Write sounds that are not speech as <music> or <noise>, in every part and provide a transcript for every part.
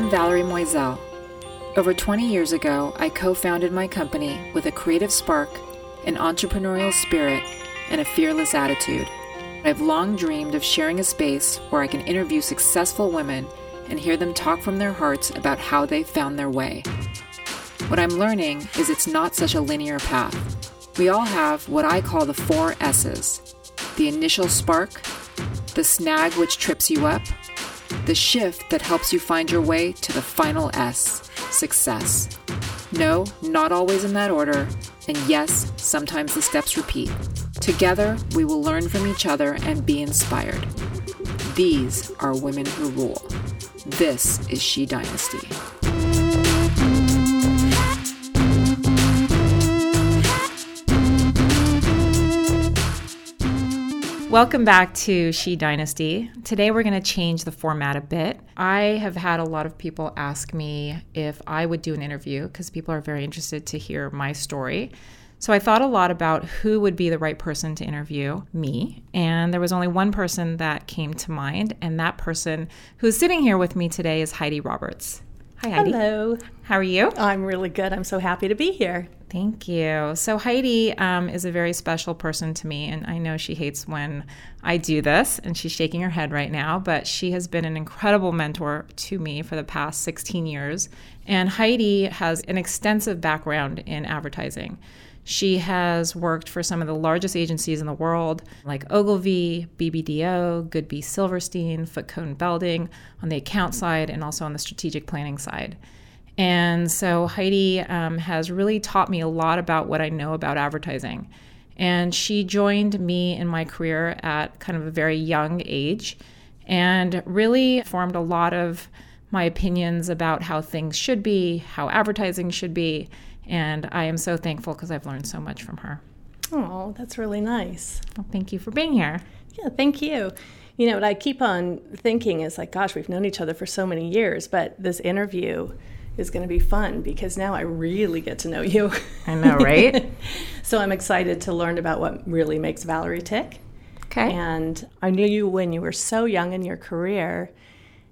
I'm Valerie Moizel. Over 20 years ago, I co founded my company with a creative spark, an entrepreneurial spirit, and a fearless attitude. I've long dreamed of sharing a space where I can interview successful women and hear them talk from their hearts about how they found their way. What I'm learning is it's not such a linear path. We all have what I call the four S's the initial spark, the snag which trips you up, the shift that helps you find your way to the final S success. No, not always in that order, and yes, sometimes the steps repeat. Together, we will learn from each other and be inspired. These are women who rule. This is She Dynasty. Welcome back to She Dynasty. Today we're going to change the format a bit. I have had a lot of people ask me if I would do an interview because people are very interested to hear my story. So I thought a lot about who would be the right person to interview me. And there was only one person that came to mind. And that person who's sitting here with me today is Heidi Roberts. Hi, Heidi. Hello. How are you? I'm really good. I'm so happy to be here. Thank you. So, Heidi um, is a very special person to me, and I know she hates when I do this, and she's shaking her head right now, but she has been an incredible mentor to me for the past 16 years. And Heidi has an extensive background in advertising. She has worked for some of the largest agencies in the world, like Ogilvy, BBDO, Goodby Silverstein, Foote Belding, on the account side and also on the strategic planning side. And so Heidi um, has really taught me a lot about what I know about advertising. And she joined me in my career at kind of a very young age and really formed a lot of my opinions about how things should be, how advertising should be. And I am so thankful because I've learned so much from her. Oh, that's really nice. Well, thank you for being here. Yeah, thank you. You know, what I keep on thinking is like, gosh, we've known each other for so many years, but this interview is going to be fun because now I really get to know you. I know, right? <laughs> so I'm excited to learn about what really makes Valerie tick. Okay. And I knew you when you were so young in your career.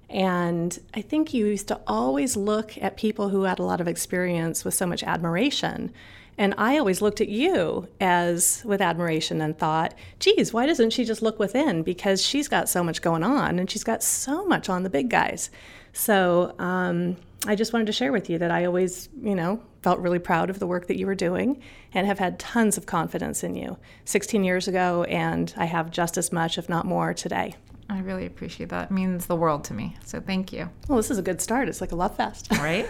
And I think you used to always look at people who had a lot of experience with so much admiration. And I always looked at you as with admiration and thought, geez, why doesn't she just look within? Because she's got so much going on and she's got so much on the big guys. So um, I just wanted to share with you that I always, you know, felt really proud of the work that you were doing and have had tons of confidence in you 16 years ago, and I have just as much, if not more, today. I really appreciate that. It means the world to me. So thank you. Well, this is a good start. It's like a love fest. <laughs> Right?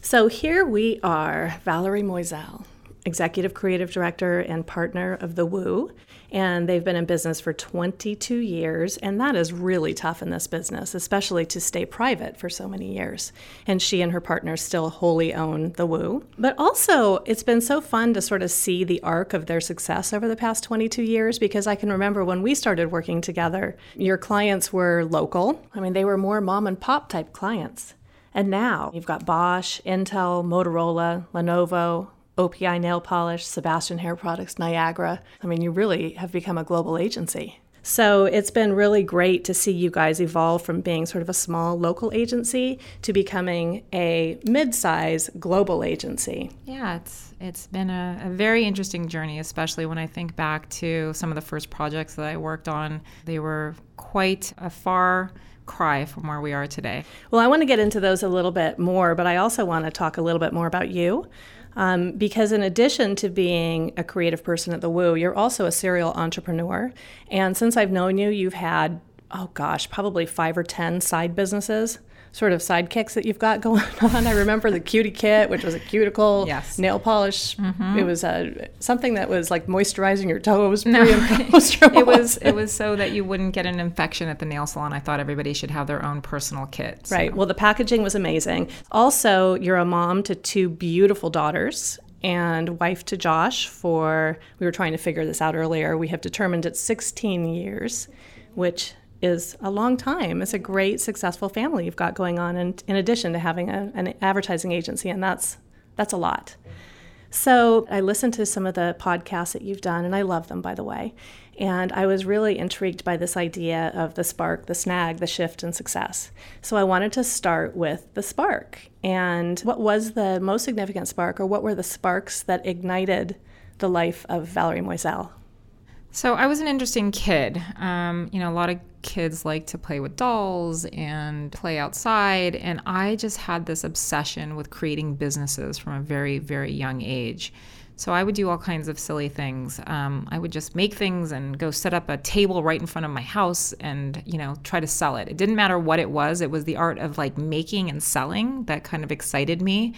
so here we are, Valerie Moizel, Executive Creative Director and partner of The Woo and they've been in business for 22 years and that is really tough in this business especially to stay private for so many years. And she and her partner still wholly own the woo but also it's been so fun to sort of see the arc of their success over the past 22 years because i can remember when we started working together your clients were local. I mean they were more mom and pop type clients. And now you've got Bosch, Intel, Motorola, Lenovo, OPI nail polish, Sebastian hair products, Niagara. I mean, you really have become a global agency. So it's been really great to see you guys evolve from being sort of a small local agency to becoming a mid-size global agency. Yeah, it's it's been a, a, very interesting journey, especially when I think back to some of the first projects that I worked on. They were quite a far cry from where we are today. Well, I want to get into those a little bit more, but I also want to talk a little bit more about you. Um, because in addition to being a creative person at the Woo, you're also a serial entrepreneur. And since I've known you, you've had, oh gosh, probably five or 10 side businesses sort of sidekicks that you've got <laughs> going on. I remember the cutie kit, which was a cuticle, yes. nail polish. Mm-hmm. It was a, something that was like moisturizing your toes <laughs> no, <laughs> it was it was so that you wouldn't get an infection at the nail salon. I thought everybody should have their own personal kit. So. Right. Well, the packaging was amazing. Also, you're a mom to two beautiful daughters and wife to Josh for we were trying to figure this out earlier. We have determined it's 16 years, which is a long time. It's a great, successful family you've got going on, and in addition to having a, an advertising agency, and that's that's a lot. So I listened to some of the podcasts that you've done, and I love them, by the way. And I was really intrigued by this idea of the spark, the snag, the shift, and success. So I wanted to start with the spark. And what was the most significant spark, or what were the sparks that ignited the life of Valerie Moizel? So I was an interesting kid. Um, you know, a lot of kids like to play with dolls and play outside. And I just had this obsession with creating businesses from a very, very young age. So I would do all kinds of silly things. Um, I would just make things and go set up a table right in front of my house and, you know, try to sell it. It didn't matter what it was, it was the art of like making and selling that kind of excited me.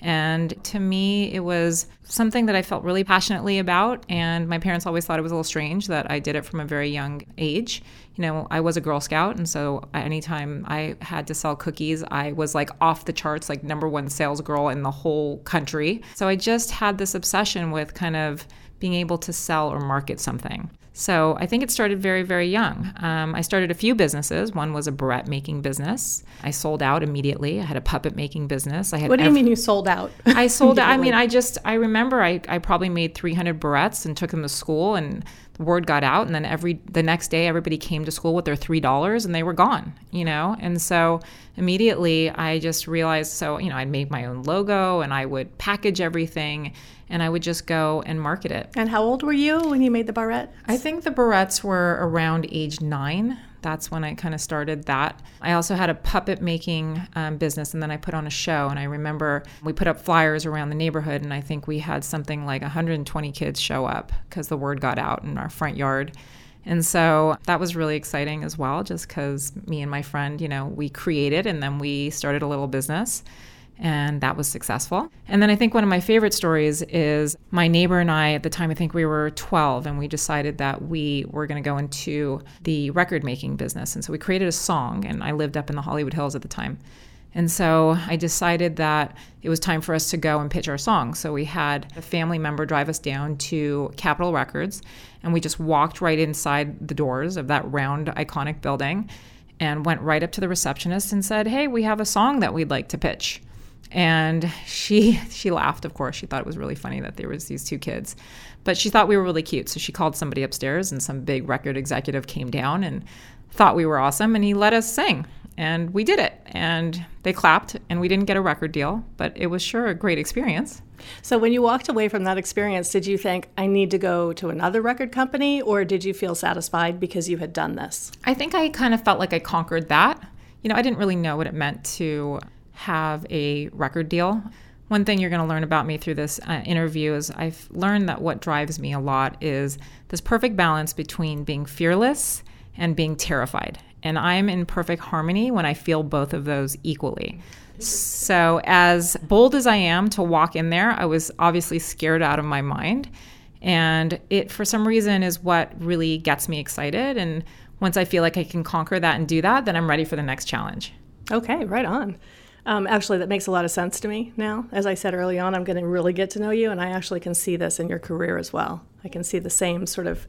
And to me, it was something that I felt really passionately about. And my parents always thought it was a little strange that I did it from a very young age. You know, I was a Girl Scout. And so anytime I had to sell cookies, I was like off the charts, like number one sales girl in the whole country. So I just had this obsession with kind of being able to sell or market something. So I think it started very, very young. Um, I started a few businesses. One was a barrette making business. I sold out immediately. I had a puppet making business. I had. What do you mean you sold out? I sold out. I mean, I just I remember I I probably made 300 barrettes and took them to school, and word got out, and then every the next day everybody came to school with their three dollars, and they were gone. You know, and so immediately I just realized. So you know, I'd made my own logo, and I would package everything and I would just go and market it. And how old were you when you made the barrette? I think the barrettes were around age nine. That's when I kind of started that. I also had a puppet making um, business, and then I put on a show. And I remember we put up flyers around the neighborhood, and I think we had something like 120 kids show up because the word got out in our front yard. And so that was really exciting as well, just because me and my friend, you know, we created and then we started a little business and that was successful. And then I think one of my favorite stories is my neighbor and I, at the time, I think we were 12, and we decided that we were going to go into the record making business. And so we created a song, and I lived up in the Hollywood Hills at the time. And so I decided that it was time for us to go and pitch our song. So we had a family member drive us down to Capitol Records, and we just walked right inside the doors of that round, iconic building and went right up to the receptionist and said, Hey, we have a song that we'd like to pitch and she <laughs> she laughed of course. She thought it was really funny that there was these two kids. But she thought we were really cute. So she called somebody upstairs and some big record executive came down and thought we were awesome and he let us sing. And we did it. And they clapped and we didn't get a record deal but it was sure a great experience. So when you walked away from that experience did you think i need to go to another record company or did you feel satisfied because you had done this? I think i kind of felt like i conquered that. You know i didn't really know what it meant to have a record deal. One thing you're going to learn about me through this uh, interview is I've learned that what drives me a lot is this perfect balance between being fearless and being terrified. And I'm in perfect harmony when I feel both of those equally. So, as bold as I am to walk in there, I was obviously scared out of my mind. And it, for some reason, is what really gets me excited. And once I feel like I can conquer that and do that, then I'm ready for the next challenge. Okay, right on. Um, actually, that makes a lot of sense to me now. As I said early on, I'm going to really get to know you, and I actually can see this in your career as well. I can see the same sort of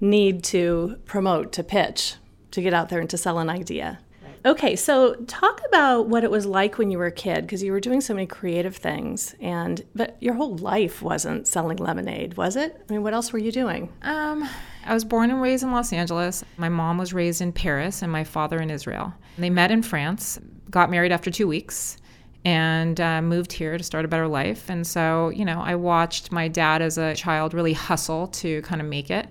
need to promote, to pitch, to get out there and to sell an idea. Okay, so talk about what it was like when you were a kid because you were doing so many creative things and but your whole life wasn't selling lemonade, was it? I mean, what else were you doing? Um, I was born and raised in Los Angeles. My mom was raised in Paris and my father in Israel. They met in France got married after two weeks and uh, moved here to start a better life. And so, you know, I watched my dad as a child really hustle to kind of make it.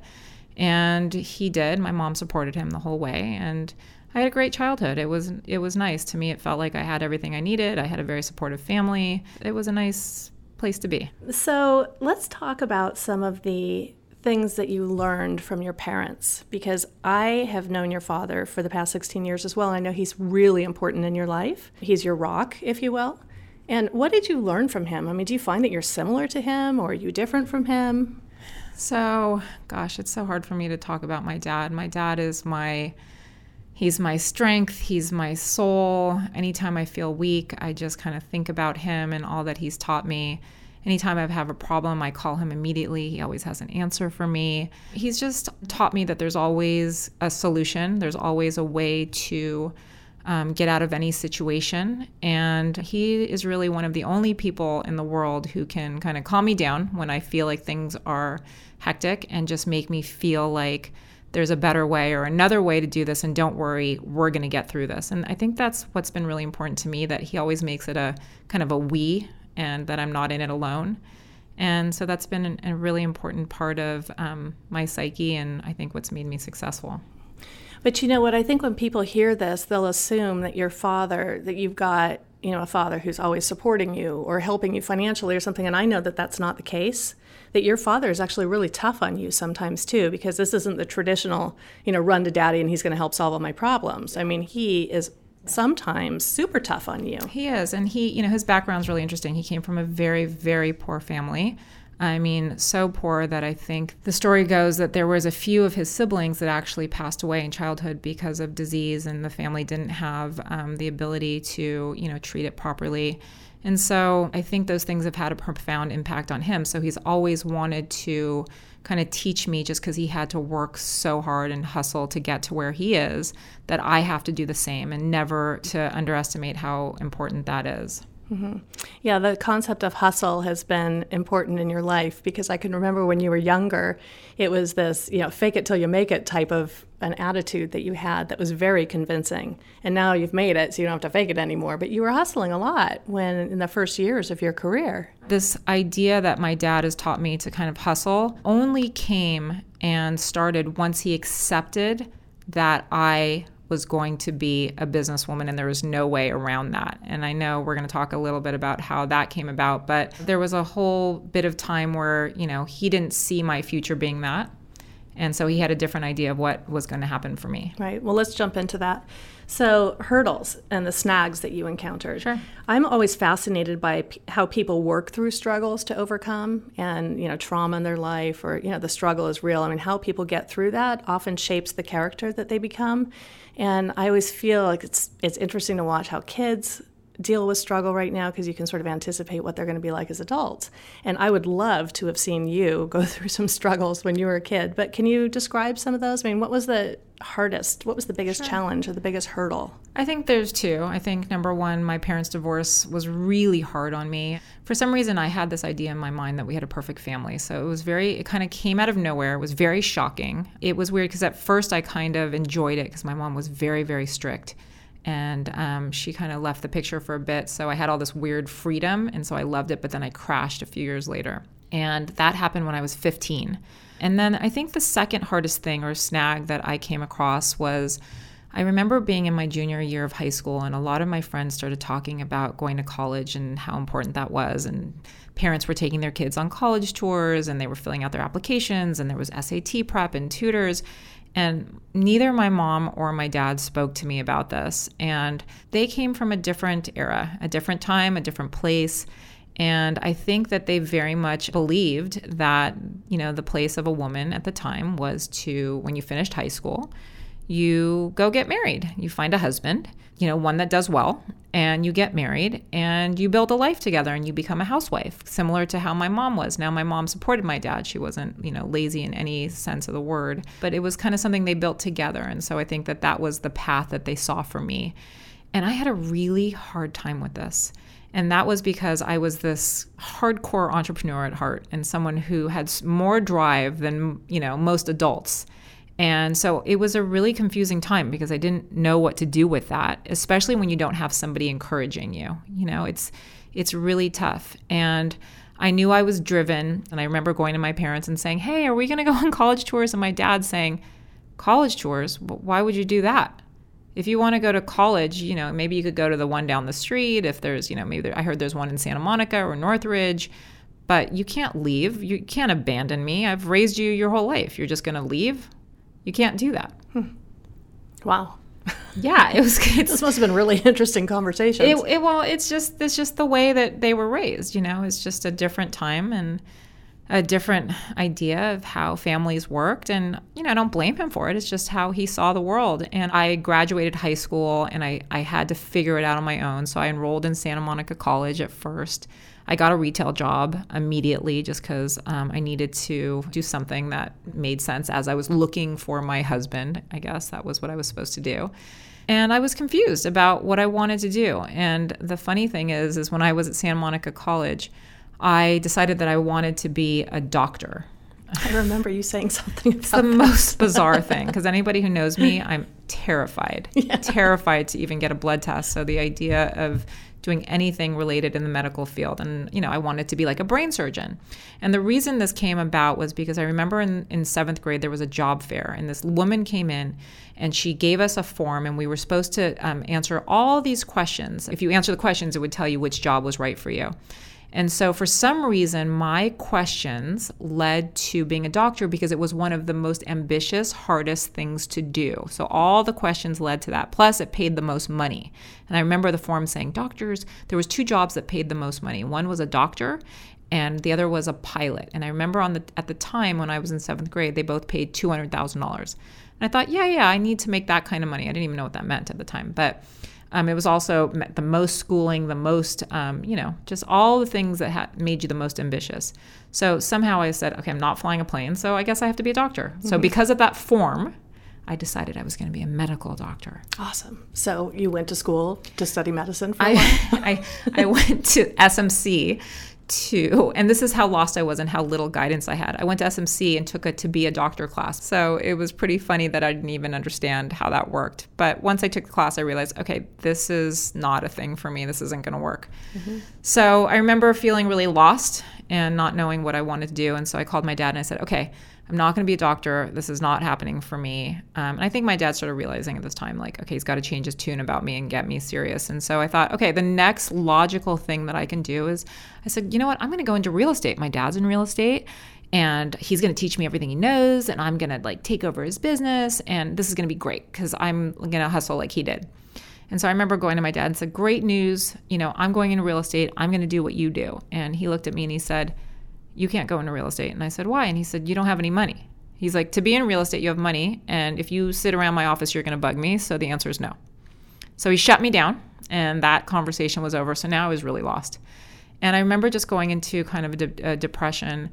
And he did. My mom supported him the whole way. And I had a great childhood. It was it was nice to me. It felt like I had everything I needed. I had a very supportive family. It was a nice place to be. So let's talk about some of the things that you learned from your parents? Because I have known your father for the past 16 years as well. I know he's really important in your life. He's your rock, if you will. And what did you learn from him? I mean, do you find that you're similar to him or are you different from him? So, gosh, it's so hard for me to talk about my dad. My dad is my he's my strength, he's my soul. Anytime I feel weak, I just kind of think about him and all that he's taught me. Anytime I have a problem, I call him immediately. He always has an answer for me. He's just taught me that there's always a solution, there's always a way to um, get out of any situation. And he is really one of the only people in the world who can kind of calm me down when I feel like things are hectic and just make me feel like there's a better way or another way to do this and don't worry we're going to get through this and i think that's what's been really important to me that he always makes it a kind of a we and that i'm not in it alone and so that's been a really important part of um, my psyche and i think what's made me successful but you know what? I think when people hear this, they'll assume that your father, that you've got, you know, a father who's always supporting you or helping you financially or something. And I know that that's not the case. That your father is actually really tough on you sometimes too, because this isn't the traditional, you know, run to daddy and he's going to help solve all my problems. I mean, he is sometimes super tough on you. He is. And he, you know, his background's really interesting. He came from a very, very poor family. I mean, so poor that I think the story goes that there was a few of his siblings that actually passed away in childhood because of disease, and the family didn't have um, the ability to, you know, treat it properly. And so I think those things have had a profound impact on him. So he's always wanted to kind of teach me just because he had to work so hard and hustle to get to where he is that I have to do the same and never to underestimate how important that is. Mm-hmm. Yeah, the concept of hustle has been important in your life because I can remember when you were younger, it was this, you know, fake it till you make it type of an attitude that you had that was very convincing. And now you've made it, so you don't have to fake it anymore. But you were hustling a lot when in the first years of your career. This idea that my dad has taught me to kind of hustle only came and started once he accepted that I was going to be a businesswoman and there was no way around that. And I know we're going to talk a little bit about how that came about, but there was a whole bit of time where, you know, he didn't see my future being that. And so he had a different idea of what was going to happen for me. Right. Well, let's jump into that. So, hurdles and the snags that you encountered. Sure. I'm always fascinated by p- how people work through struggles to overcome and, you know, trauma in their life or, you know, the struggle is real. I mean, how people get through that often shapes the character that they become. And I always feel like it's it's interesting to watch how kids deal with struggle right now because you can sort of anticipate what they're going to be like as adults. And I would love to have seen you <laughs> go through some struggles when you were a kid. But can you describe some of those? I mean, what was the hardest? What was the biggest sure. challenge or the biggest hurdle? I think there's two. I think number one, my parents' divorce was really hard on me. For some reason, I had this idea in my mind that we had a perfect family. So it was very, it kind of came out of nowhere. It was very shocking. It was weird because at first I kind of enjoyed it because my mom was very, very strict and um, she kind of left the picture for a bit. So I had all this weird freedom, and so I loved it. But then I crashed a few years later, and that happened when I was 15. And then I think the second hardest thing or snag that I came across was. I remember being in my junior year of high school, and a lot of my friends started talking about going to college and how important that was. And parents were taking their kids on college tours, and they were filling out their applications, and there was SAT prep and tutors. And neither my mom or my dad spoke to me about this. And they came from a different era, a different time, a different place. And I think that they very much believed that, you know, the place of a woman at the time was to, when you finished high school, you go get married. You find a husband, you know, one that does well, and you get married and you build a life together and you become a housewife, similar to how my mom was. Now, my mom supported my dad. She wasn't, you know, lazy in any sense of the word, but it was kind of something they built together. And so I think that that was the path that they saw for me. And I had a really hard time with this. And that was because I was this hardcore entrepreneur at heart and someone who had more drive than, you know, most adults and so it was a really confusing time because I didn't know what to do with that, especially when you don't have somebody encouraging you. You know, it's it's really tough. And I knew I was driven, and I remember going to my parents and saying, "Hey, are we going to go on college tours?" And my dad saying, "College tours? Why would you do that?" If you want to go to college, you know, maybe you could go to the one down the street. If there's, you know, maybe there, I heard there's one in Santa Monica or Northridge, but you can't leave. You can't abandon me. I've raised you your whole life. You're just going to leave? You can't do that. Hmm. Wow. <laughs> Yeah, it was. this must have been really interesting conversations. It, it, well, it's just it's just the way that they were raised. You know, it's just a different time and a different idea of how families worked. And you know, I don't blame him for it. It's just how he saw the world. And I graduated high school, and I I had to figure it out on my own. So I enrolled in Santa Monica College at first. I got a retail job immediately just because um, I needed to do something that made sense as I was looking for my husband. I guess that was what I was supposed to do. And I was confused about what I wanted to do. And the funny thing is, is when I was at Santa Monica College, I decided that I wanted to be a doctor. I remember you saying something It's the most <laughs> bizarre thing because anybody who knows me, I'm terrified, <laughs> Yeah. terrified to even get a blood test. So the idea of doing anything related in the medical field, and you know, I wanted to be like a brain surgeon. And the reason this came about was because I remember in, in seventh grade there was a job fair, and this woman came in, and she gave us a form, and we were supposed to um, answer all these questions. If you answer the questions, it would tell you which job was right for you. And so, for some reason, my questions led to being a doctor because it was one of the most ambitious, hardest things to do. So, all the questions led to that. Plus, it paid the most money. And I remember the form saying, doctors, there was two jobs that paid the most money. One was a doctor, and the other was a pilot. And I remember on the at the time when I was in seventh grade, they both paid two hundred thousand dollars. And I thought, yeah, yeah, I need to make that kind of money. I didn't even know what that meant at the time, but um, it was also the most schooling, the most, um, you know, just all the things that ha- made you the most ambitious. So somehow I said, okay, I'm not flying a plane, so I guess I have to be a doctor. So because of that form, I decided I was going to be a medical doctor. Awesome. So you went to school to study medicine for a I, while? <laughs> I, I went to SMC to, <laughs> and this is how lost I was and how little guidance I had. I went to SMC and took a to be a doctor class. So it was pretty funny that I didn't even understand how that worked. But once I took the class, I realized, okay, this is not a thing for me. This isn't going to work. Mm-hmm. So I remember feeling really lost and not knowing what I wanted to do. And so I called my dad and I said, okay, I'm not going to be a doctor. This is not happening for me. Um, and I think my dad started realizing at this time, like, okay, he's got to change his tune about me and get me serious. And so I thought, okay, the next logical thing that I can do is I said, you know what? I'm going to go into real estate. My dad's in real estate and he's going to teach me everything he knows and I'm going to like take over his business. And this is going to be great because I'm going to hustle like he did. And so I remember going to my dad and said, Great news. You know, I'm going into real estate. I'm going to do what you do. And he looked at me and he said, You can't go into real estate. And I said, Why? And he said, You don't have any money. He's like, To be in real estate, you have money. And if you sit around my office, you're going to bug me. So the answer is no. So he shut me down and that conversation was over. So now I was really lost. And I remember just going into kind of a, de- a depression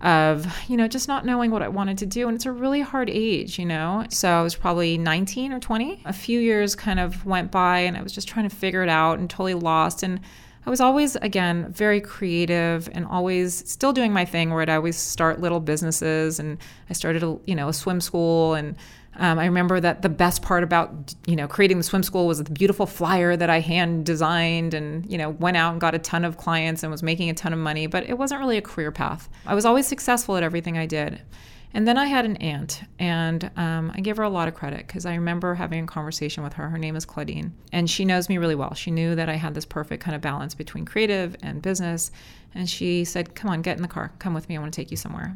of, you know, just not knowing what I wanted to do. And it's a really hard age, you know? So I was probably 19 or 20. A few years kind of went by and I was just trying to figure it out and totally lost. And I was always, again, very creative and always still doing my thing where I'd always start little businesses. And I started, a, you know, a swim school and um, I remember that the best part about you know creating the swim school was the beautiful flyer that I hand designed, and you know went out and got a ton of clients and was making a ton of money. But it wasn't really a career path. I was always successful at everything I did. And then I had an aunt, and um, I give her a lot of credit because I remember having a conversation with her. Her name is Claudine, and she knows me really well. She knew that I had this perfect kind of balance between creative and business. And she said, Come on, get in the car. Come with me. I want to take you somewhere.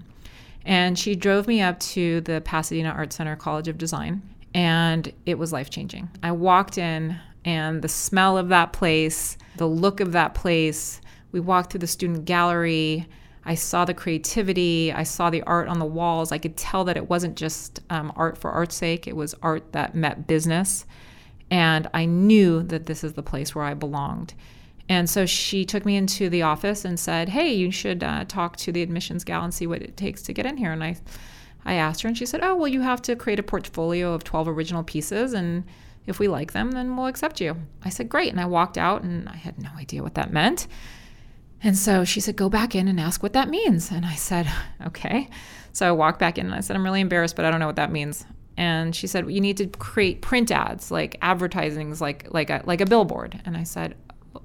And she drove me up to the Pasadena Art Center College of Design, and it was life changing. I walked in, and the smell of that place, the look of that place, we walked through the student gallery. I saw the creativity. I saw the art on the walls. I could tell that it wasn't just um, art for art's sake, it was art that met business. And I knew that this is the place where I belonged. And so she took me into the office and said, "Hey, you should uh, talk to the admissions gal and see what it takes to get in here." And I, I asked her, and she said, "Oh, well, you have to create a portfolio of 12 original pieces, and if we like them, then we'll accept you." I said, "Great." And I walked out, and I had no idea what that meant. And so she said, "Go back in and ask what that means." And I said, <laughs> "Okay." So I walked back in, and I said, "I'm really embarrassed, but I don't know what that means." And she said, well, "You need to create print ads, like advertisings, like like a like a billboard." And I said,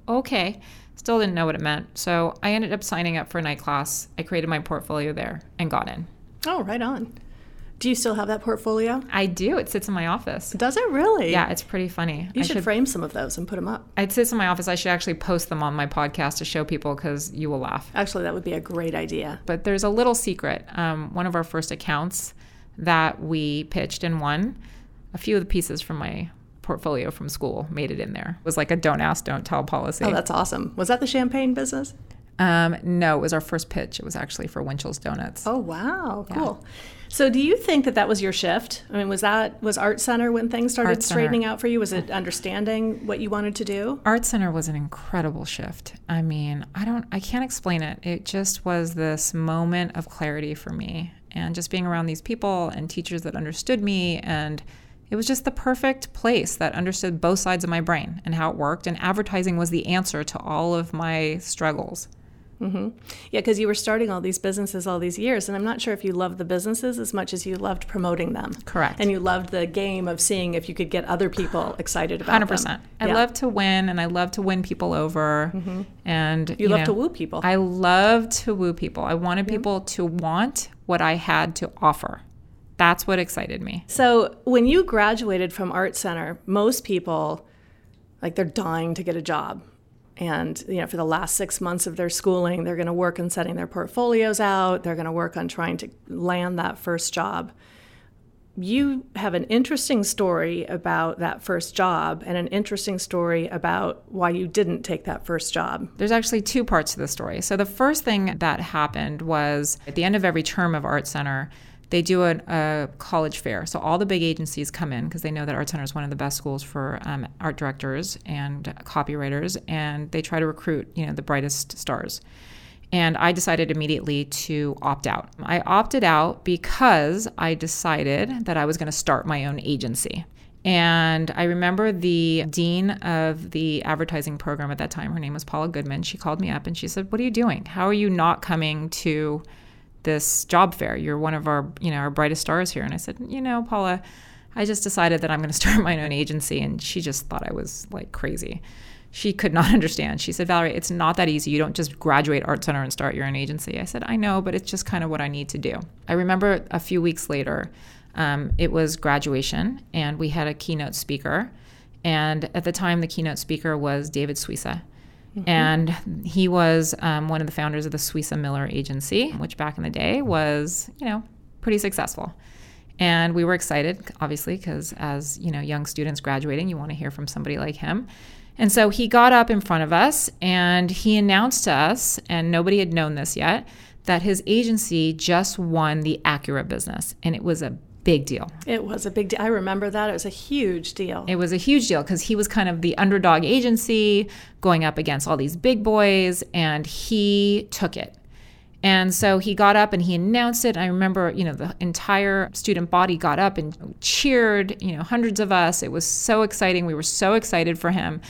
okay. Still didn't know what it meant. So I ended up signing up for a night class. I created my portfolio there and got in. Oh, right on. Do you still have that portfolio? I do. It sits in my office. Does it really? Yeah, it's pretty funny. You I should, frame some of those and put them up. It sits in my office. I should actually post them on my podcast to show people because you will laugh. Actually, that would be a great idea. But there's a little secret. Um, one of our first accounts that we pitched and won, a few of the pieces from my portfolio from school made it in there. It was like a don't ask, don't tell policy. Oh, that's awesome. Was that the champagne business? Um, no, it was our first pitch. It was actually for Winchell's Donuts. Oh, wow. Cool. So do you think that that was your shift? I mean, was that was Art Center when things started straightening out for you? Was it understanding what you wanted to do? Art Center was an incredible shift. I mean, I don't I can't explain it. It just was this moment of clarity for me and just being around these people and teachers that understood me and It was just the perfect place that understood both sides of my brain and how it worked. And advertising was the answer to all of my struggles. Mm-hmm. Yeah, because you were starting all these businesses all these years, and I'm not sure if you loved the businesses as much as you loved promoting them. Correct. And you loved the game of seeing if you could get other people <sighs> excited about 100%. them. I Yeah. love to win and I love to win people over. And Mm-hmm. You love know, to woo people. I love to woo people. I wanted people to want what I had to offer. That's what excited me. So when you graduated from Art Center, most people, like they're dying to get a job. And you know, for the last six months of their schooling, they're going to work on setting their portfolios out. They're going to work on trying to land that first job. You have an interesting story about that first job, and an interesting story about why you didn't take that first job. There's actually two parts to the story. So the first thing that happened was at the end of every term of Art Center, they do a, a college fair. So all the big agencies come in because they know that Art Center is one of the best schools for um, art directors and copywriters, and they try to recruit you know the brightest stars. And I decided immediately to opt out. I opted out because I decided that I was going to start my own agency. And I remember the dean of the advertising program at that time, her name was Paula Goodman. She called me up and she said, What are you doing? How are you not coming to this job fair? You're one of our, you know, our brightest stars here. And I said, You know, Paula, I just decided that I'm going to start <laughs> my own agency. And she just thought I was like crazy. She could not <laughs> understand. She said, Valerie, it's not that easy. You don't just graduate Art Center and start your own agency. I said, I know, but it's just kind of what I need to do. I remember a few weeks later, um, it was graduation, and we had a keynote speaker. And at the time, the keynote speaker was David Suissa. And he was um, one of the founders of the Suissa Miller Agency, which back in the day was, you know, pretty successful. And we were excited, obviously, because as you know, young students graduating, you want to hear from somebody like him. And so he got up in front of us and he announced to us, and nobody had known this yet, that his agency just won the Acura business, and it was a big deal. It was a big deal. I remember that. It was a huge deal. It was a huge deal because he was kind of the underdog agency going up against all these big boys, and he took it. And so he got up and he announced it. I remember, you know, the entire student body got up and cheered, you know, hundreds of us. It was so exciting. We were so excited for him.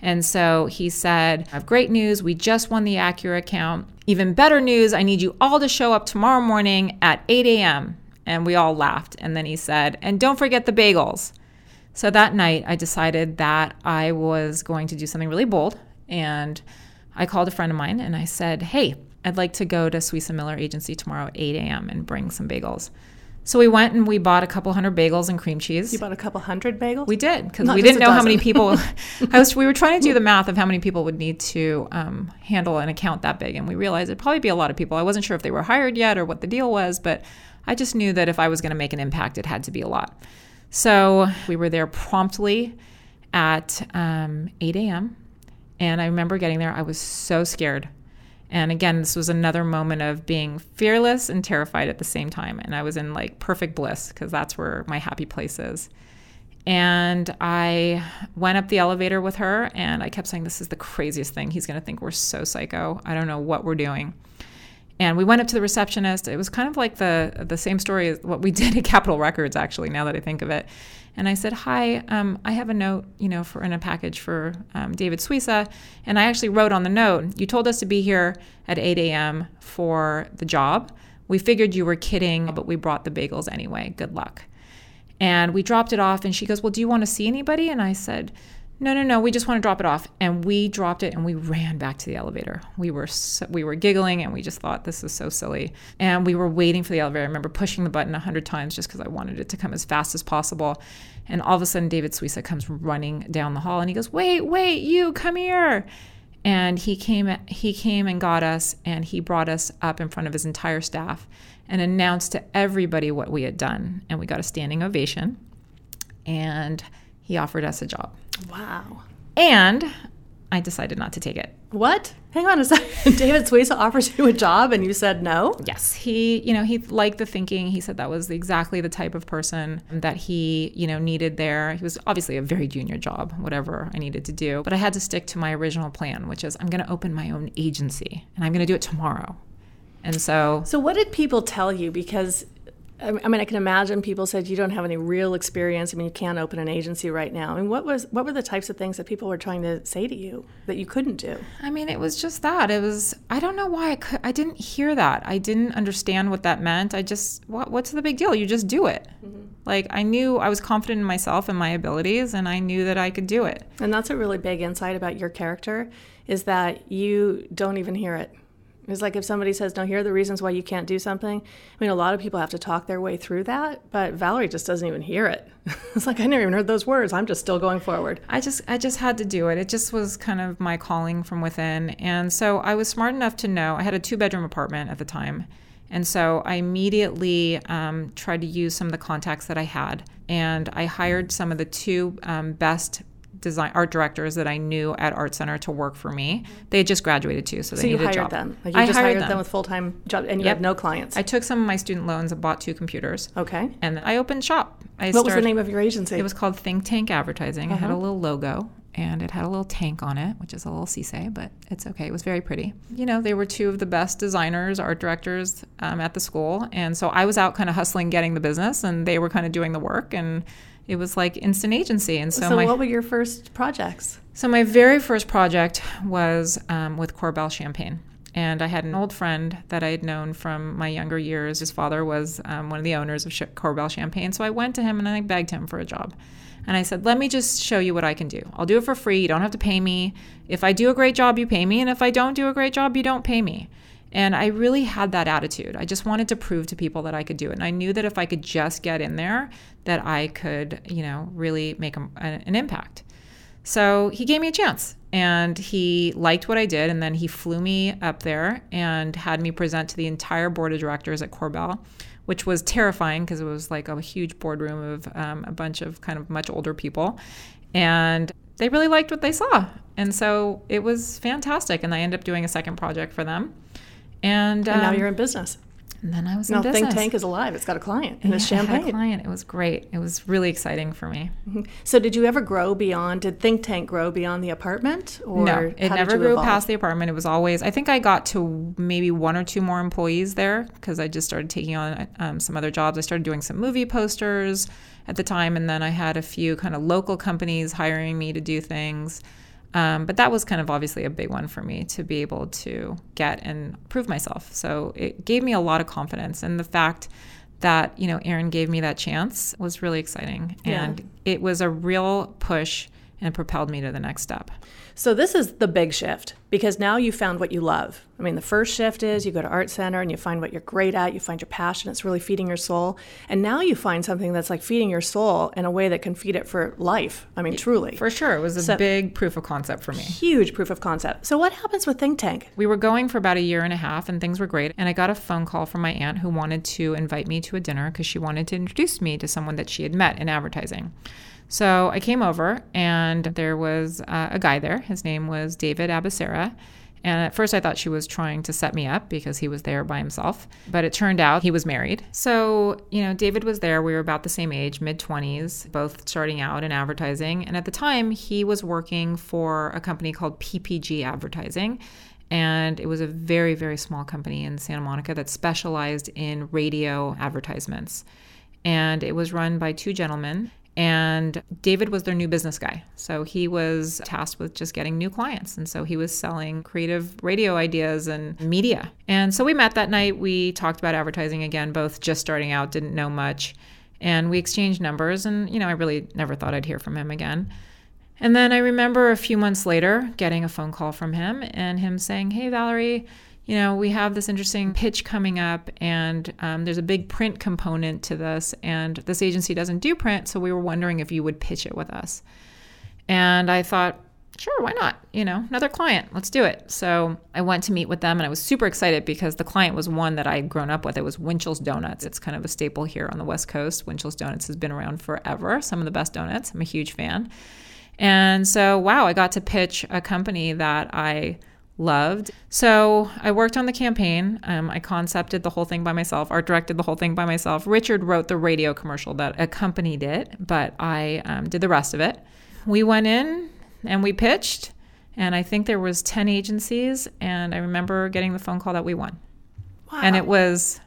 And so he said, I have great news. We just won the Acura account. Even better news, I need you all to show up tomorrow morning at 8 a.m. And we all laughed. And then he said, and don't forget the bagels. So that night, I decided that I was going to do something really bold. And I called a friend of mine and I said, Hey, I'd like to go to Suissa Miller Agency tomorrow at 8 a.m. and bring some bagels. So we went and we bought a couple hundred bagels and cream cheese. you bought a couple hundred bagels? We did because we didn't know how many people. <laughs> <laughs> I was. We were trying to do the math of how many people would need to um, handle an account that big, and we realized it'd probably be a lot of people. I wasn't sure if they were hired yet or what the deal was, but I just knew that if I was going to make an impact, it had to be a lot. So we were there promptly at um, 8 a.m. And I remember getting there. I was so scared. And again, this was another moment of being fearless and terrified at the same time. And I was in like perfect bliss because that's where my happy place is. And I went up the elevator with her and I kept saying, This is the craziest thing. He's going to think we're so psycho. I don't know what we're doing. And we went up to the receptionist. It was kind of like the the same story as what we <laughs> did at Capitol Records, actually. Now that I think of it, and I said, "Hi, um, I have a note, you know, for in a package for um, David Suissa." And I actually wrote on the note, "You told us to be here at 8 a.m. for the job. We figured you were kidding, but we brought the bagels anyway. Good luck." And we dropped it off, and she goes, "Well, do you want to see anybody?" And I said, "No, no, no. We just want to drop it off." And we dropped it, and we ran back to the elevator. We were so, we were giggling, and we just thought this is so silly. And we were waiting for the elevator. I remember pushing the button a hundred times just because I wanted it to come as fast as possible. And all of a sudden, David Suissa comes running down the hall, and he goes, "Wait, wait, you come here!" And he came, he came and got us, and he brought us up in front of his entire staff and announced to everybody what we had done. And we got a standing ovation. And he offered us a job. Wow. And I decided not to take it. What? Hang on a second. <laughs> David Suissa offers you a job and you said no? Yes, he, you know, he liked the thinking. He said that was exactly the type of person that he, you know, needed there. He was obviously a very junior job, whatever I needed to do. But I had to stick to my original plan, which is I'm going to open my own agency and I'm going to do it tomorrow. And so So, what did people tell you? Because I mean, I can imagine people said you don't have any real experience. I mean, you can't open an agency right now. I mean, what was what were the types of things that people were trying to say to you that you couldn't do? I mean, it was just that. It was. I don't know why I could. I didn't hear that. I didn't understand what that meant. I just. What, what's the big deal? You just do it. Mm-hmm. Like I knew I was confident in myself and my abilities, and I knew that I could do it. And that's a really big insight about your character, is that you don't even hear it it's like if somebody says, "No, here are the reasons why you can't do something." I mean, a lot of people have to talk their way through that, but Valerie just doesn't even hear it. <laughs> it's like I never even heard those words. I'm just still going forward. I just I just had to do it. It just was kind of my calling from within. And so I was smart enough to know I had a two bedroom apartment at the time. And so I immediately um, tried to use some of the contacts that I had. And I hired some of the two um, best design art directors that I knew at Art Center to work for me. They had just graduated too, so they so you needed hired a job. them. Like you I just hired, them. them with full time job, and you yep. had no clients. I took some of my student loans and bought two computers. Okay. And I opened shop. I what started, was the name of your agency? It was called Think Tank Advertising. Uh-huh. It had a uh-huh. little logo and it had a little tank on it, which is a little cisse, but it's okay. It was very pretty. You know, they were two of the best designers, art directors um, at the school, and so I was out kind of hustling, getting the business, and they were kind of doing the work and it was like instant agency. And so, so my, what were your first projects? So my very first project was um, with Korbel Champagne. And I had an old friend that I had known from my younger years. His father was um, one of the owners of Korbel Champagne. So I went to him and I begged him for a job. And I said, let me just show you what I can do. I'll do it for free. You don't have to pay me. If I do a great job, you pay me. And if I don't do a great job, you don't pay me. And I really had that attitude. I just wanted to prove to people that I could do it. And I knew that if I could just get in there, that I could, you know, really make a, an impact. So he gave me a chance and he liked what I did. And then he flew me up there and had me present to the entire board of directors at Korbel, which was terrifying because it was like a huge boardroom of um, a bunch of kind of much older people. And they really liked what they saw. And so it was fantastic. And I ended up doing a second project for them. And, and now um, you're in business. And then I was now in business. No, Think Tank is alive. It's got a client and yeah, it's champagne. Had a client. It was great. It was really exciting for me. Mm-hmm. So, did you ever grow beyond? Did Think Tank grow beyond the apartment? Or no, it never grew evolve? past the apartment. It was always. I think I got to maybe one or two more employees there because I just started taking on um, some other jobs. I started doing some movie posters at the time, and then I had a few kind of local companies hiring me to do things. Um, but that was kind of obviously a big one for me to be able to get and prove myself. So it gave me a lot of confidence. And the fact that, you know, Aaron gave me that chance was really exciting. And it was a real push and propelled me to the next step. So this is the big shift because now you found what you love. I mean, the first shift is you go to art center and you find what you're great at, you find your passion, it's really feeding your soul. And now you find something that's like feeding your soul in a way that can feed it for life. I mean, truly. For sure. It was a so, big proof of concept for me. Huge proof of concept. So what happens with Think Tank? We were going for about a year and a half and things were great. And I got a phone call from my aunt who wanted to invite me to a dinner because she wanted to introduce me to someone that she had met in advertising. So I came over, and there was uh, a guy there. His name was David Abehsera. And at first, I thought she was trying to set me up because he was there by himself. But it turned out he was married. So, you know, David was there. We were about the same age, mid 20s, both starting out in advertising. And at the time, he was working for a company called PPG Advertising. And it was a very, very small company in Santa Monica that specialized in radio advertisements. And it was run by two gentlemen. And David was their new business guy. So he was tasked with just getting new clients. And so he was selling creative radio ideas and media. And so we met that night. We talked about advertising again, both just starting out, didn't know much. And we exchanged numbers. And, you know, I really never thought I'd hear from him again. And then I remember a few months later getting a phone call from him and him saying, Hey, Valerie, you know, we have this interesting pitch coming up, and um, there's a big print component to this, and this agency doesn't do print, so we were wondering if you would pitch it with us. And I thought, sure, why not? You know, another client, let's do it. So I went to meet with them, and I was super excited because the client was one that I had grown up with. It was Winchell's Donuts. It's kind of a staple here on the West Coast. Winchell's Donuts has been around forever, some of the best donuts. I'm a huge fan. And so, wow, I got to pitch a company that I loved. So I worked on the campaign. Um, I concepted the whole thing by myself, art directed the whole thing by myself. Richard wrote the radio commercial that accompanied it, but I um, did the rest of it. We went in and we pitched, and I think there was 10 agencies, and I remember getting the phone call that we won. Wow. And it was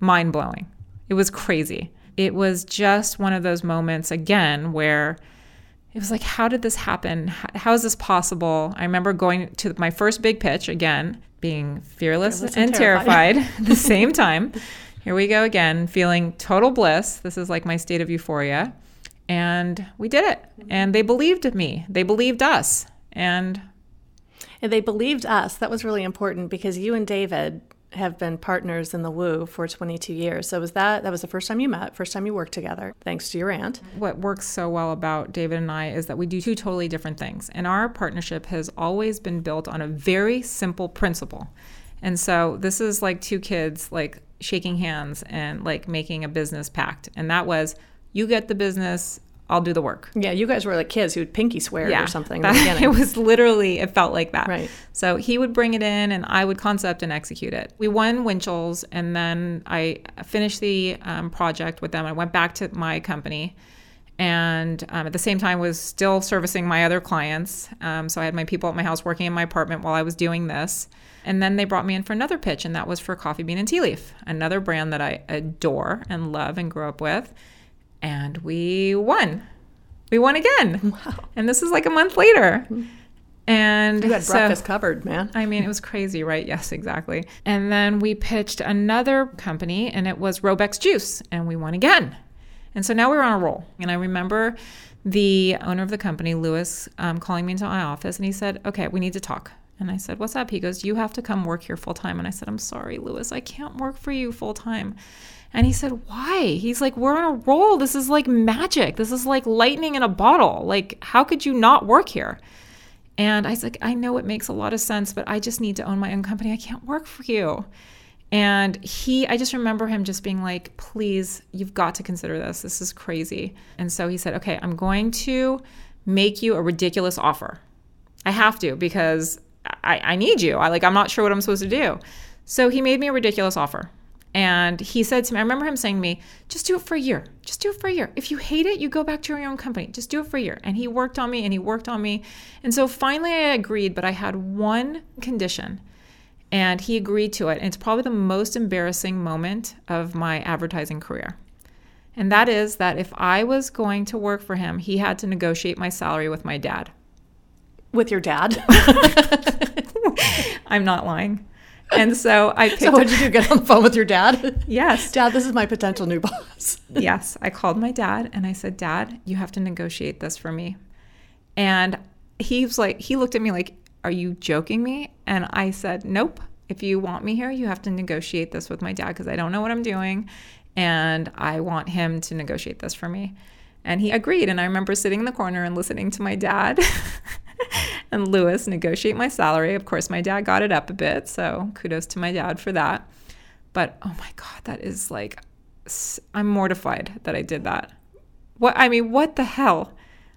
mind blowing. It was crazy. It was just one of those moments again where it was like, how did this happen? How is this possible? I remember going to my first big pitch again, being fearless, fearless and, and, terrified, <laughs> at the same time. Here we go again, feeling total bliss. This is like my state of euphoria. And we did it. Mm-hmm. And they believed me. They believed us. And and they believed us. That was really important because you and David have been partners in the Woo for 22 years. So was that that was the first time you met, first time you worked together, thanks to your aunt. What works so well about David and I is that we do two totally different things. And our partnership has always been built on a very simple principle. And so this is like two kids like shaking hands and like making a business pact. And that was you get the business, I'll do the work. Yeah, you guys were like kids who'd pinky swear yeah, or something. That, <laughs> it was literally, it felt like that. Right. So he would bring it in and I would concept and execute it. We won Winchell's and then I finished the um, project with them. I went back to my company and um, at the same time was still servicing my other clients. Um, so I had my people at my house working in my apartment while I was doing this. And then they brought me in for another pitch, and that was for Coffee Bean and Tea Leaf, another brand that I adore and love and grew up with and we won. We won again. Wow. And this is like a month later. And you had so, breakfast covered, man. I mean, it was crazy, right? Yes, exactly. And then we pitched another company, and it was Robeks Juice, and we won again. And so now we're on a roll. And I remember the owner of the company, Lewis, um, calling me into my office, and he said, "Okay, we need to talk." And I said, "What's up?" He goes, "You have to come work here full time." And I said, "I'm sorry, Lewis, I can't work for you full time." And he said, Why? He's like, We're on a roll. This is like magic. This is like lightning in a bottle. Like, how could you not work here? And I was like, I know it makes a lot of sense, but I just need to own my own company. I can't work for you. And he, I just remember him just being like, please, you've got to consider this. This is crazy. And so he said, okay, I'm going to make you a ridiculous offer. I have to because I, I need you. I like, I'm not sure what I'm supposed to do. So he made me a ridiculous offer. And he said to me, I remember him saying to me, just do it for a year. Just do it for a year. If you hate it, you go back to your own company. Just do it for a year. And he worked on me and he worked on me. And so finally I agreed, but I had one condition. And he agreed to it. And it's probably the most embarrassing moment of my advertising career. And that is that if I was going to work for him, he had to negotiate my salary with my dad. With your dad? <laughs> I'm not lying. And so I <laughs> picked. So what did you do? Get on the phone with your dad? Yes. <laughs> Dad, this is my potential new boss. <laughs> yes. I called my dad and I said, Dad, you have to negotiate this for me. And he was like, he looked at me like, Are you joking me? And I said, Nope. If you want me here, you have to negotiate this with my dad because I don't know what I'm doing. And I want him to negotiate this for me. And he agreed. And I remember sitting in the corner and listening to my dad <laughs> and Lewis negotiate my salary. Of course, my dad got it up a bit, so kudos to my dad for that. But oh my God, that is like, I'm mortified that I did that. What, I mean, what the hell?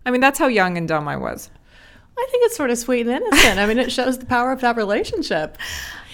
I mean, that's how young and dumb I was. I think it's sort of sweet and innocent. I mean, it shows the power of that relationship. <laughs>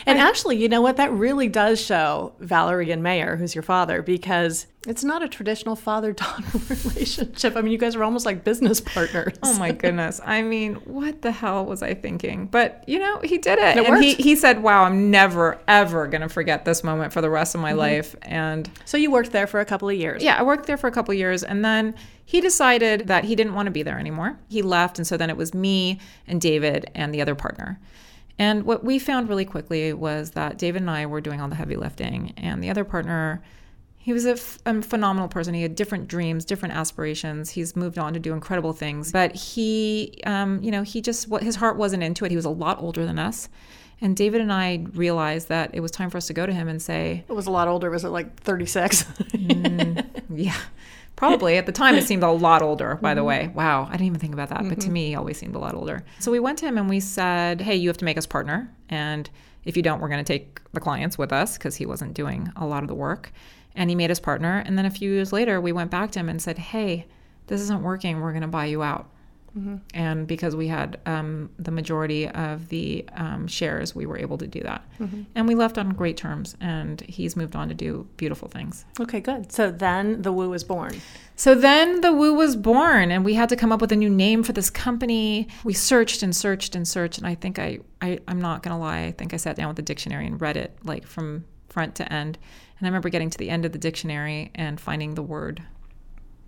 And actually, you know what? That really does show Valerie and Mayer, who's your father, because it's not a traditional father daughter <laughs> relationship. I mean, you guys are almost like business partners. Oh my goodness. I mean, what the hell was I thinking? But, you know, he did it. it and he, he said, wow, I'm never, ever going to forget this moment for the rest of my mm-hmm. life. And so you worked there for a couple of years. Yeah, I worked there for a couple of years. And then he decided that he didn't want to be there anymore. He left. And so then it was me and David and the other partner. And what we found really quickly was that David and I were doing all the heavy lifting, and the other partner, he was a, f- a phenomenal person. He had different dreams, different aspirations. He's moved on to do incredible things, but he, um, you know, he just what his heart wasn't into it. He was a lot older than us. And David and I realized that it was time for us to go to him and say, It was a lot older. Was it like 36? mm, yeah. Probably at the time, it seemed a lot older, by the mm-hmm. way. Wow, I didn't even think about that. Mm-hmm. But to mm-hmm. me, he always seemed a lot older. So we went to him and we said, Hey, you have to make us partner. And if you don't, we're going to take the clients with us because he wasn't doing a lot of the work. And he made us partner. And then a few years later, we went back to him and said, Hey, this isn't working. We're going to buy you out. Mm-hmm. And because we had um, the majority of the um, shares, we were able to do that. Mm-hmm. And we left on great terms, and he's moved on to do beautiful things. Okay, good. So then the Woo was born. So then the Woo was born, and we had to come up with a new name for this company. We searched and searched and searched, and I think I, I I'm not gonna lie, I think I sat down with the dictionary and read it like from front to end. And I remember getting to the end of the dictionary and finding the word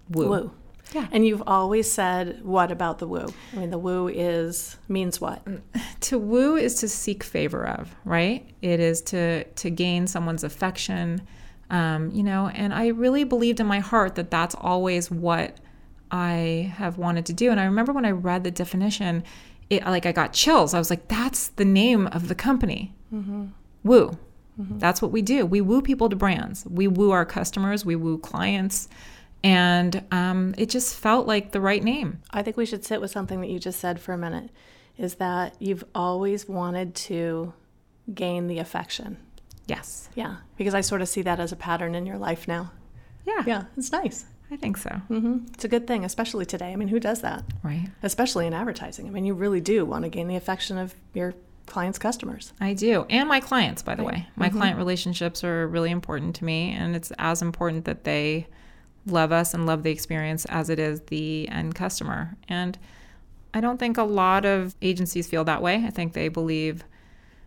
woo. Woo. Yeah. And you've always said, what about the woo? I mean, the woo is, means what? Mm. <laughs> To woo is to seek favor of, right? It is to, to gain someone's affection, um, you know, and I really believed in my heart that that's always what I have wanted to do. And I remember when I read the definition, it like I got chills. I was like, that's the name of the company. Mm-hmm. Woo. Mm-hmm. That's what we do. We woo people to brands. We woo our customers. We woo clients. And um, it just felt like the right name. I think we should sit with something that you just said for a minute is that you've always wanted to gain the affection. Yes. Yeah. Because I sort of see that as a pattern in your life now. Yeah. Yeah. It's nice. I think so. hmm It's a good thing, especially today. I mean, who does that? Right. Especially in advertising. I mean, you really do want to gain the affection of your clients' customers. I do. And my clients, by the way. My client relationships are really important to me. And it's as important that they love us and love the experience as it is the end customer. And I don't think a lot of agencies feel that way. I think they believe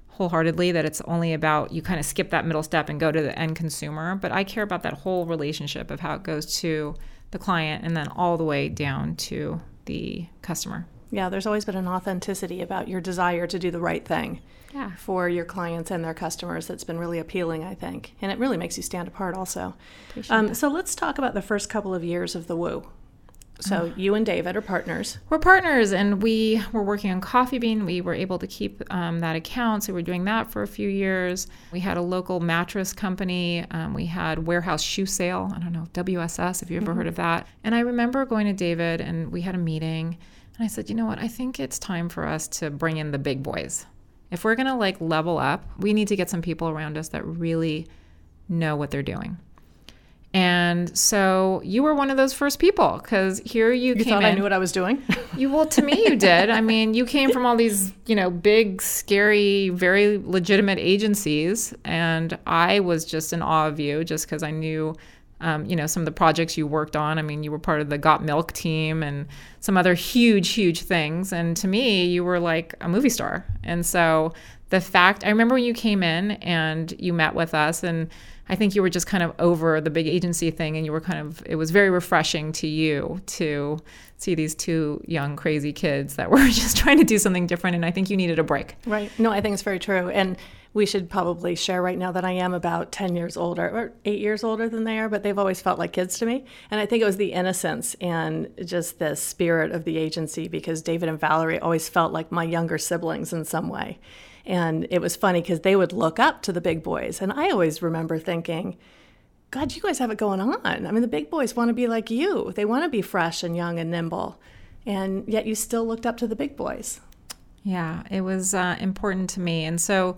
wholeheartedly that it's only about you kind of skip that middle step and go to the end consumer. But I care about that whole relationship of how it goes to the client and then all the way down to the customer. Yeah, there's always been an authenticity about your desire to do the right thing Yeah. for your clients and their customers that's been really appealing, I think. And it really makes you stand apart also. Um, so let's talk about the first couple of years of the Woo. So you and David are partners. We're partners, and we were working on Coffee Bean. We were able to keep um, that account, so we were doing that for a few years. We had a local mattress company. Um, we had warehouse shoe sale. I don't know WSS. If you ever heard of that. And I remember going to David, and we had a meeting, and I said, you know what? I think it's time for us to bring in the big boys. If we're gonna like level up, we need to get some people around us that really know what they're doing. And so you were one of those first people because here you, You thought in. I knew what I was doing? <laughs> You well, to me, you <laughs> did. I mean, you came from all these, you know, big, scary, very legitimate agencies, and I was just in awe of you, just because I knew, um, you know, some of the projects you worked on. I mean, you were part of the Got Milk team and some other huge, huge things, and to me, you were like a movie star. And so the fact, I remember when you came in and you met with us, and I think you were just kind of over the big agency thing, and you were kind of, it was very refreshing to you to see these two young, crazy kids that <laughs> were just trying to do something different. And I think you needed a break. Right. No, I think it's very true. And we should probably share right now that I am about 10 years older or eight years older than they are, but they've always felt like kids to me. And I think it was the innocence and just the spirit of the agency because David and Valerie always felt like my younger siblings in some way. And it was funny because they would look up to the big boys. And I always remember thinking, God, you guys have it going on. I mean, the big boys want to be like you. They want to be fresh and young and nimble. And yet you still looked up to the big boys. Yeah, it was uh, important to me. And so,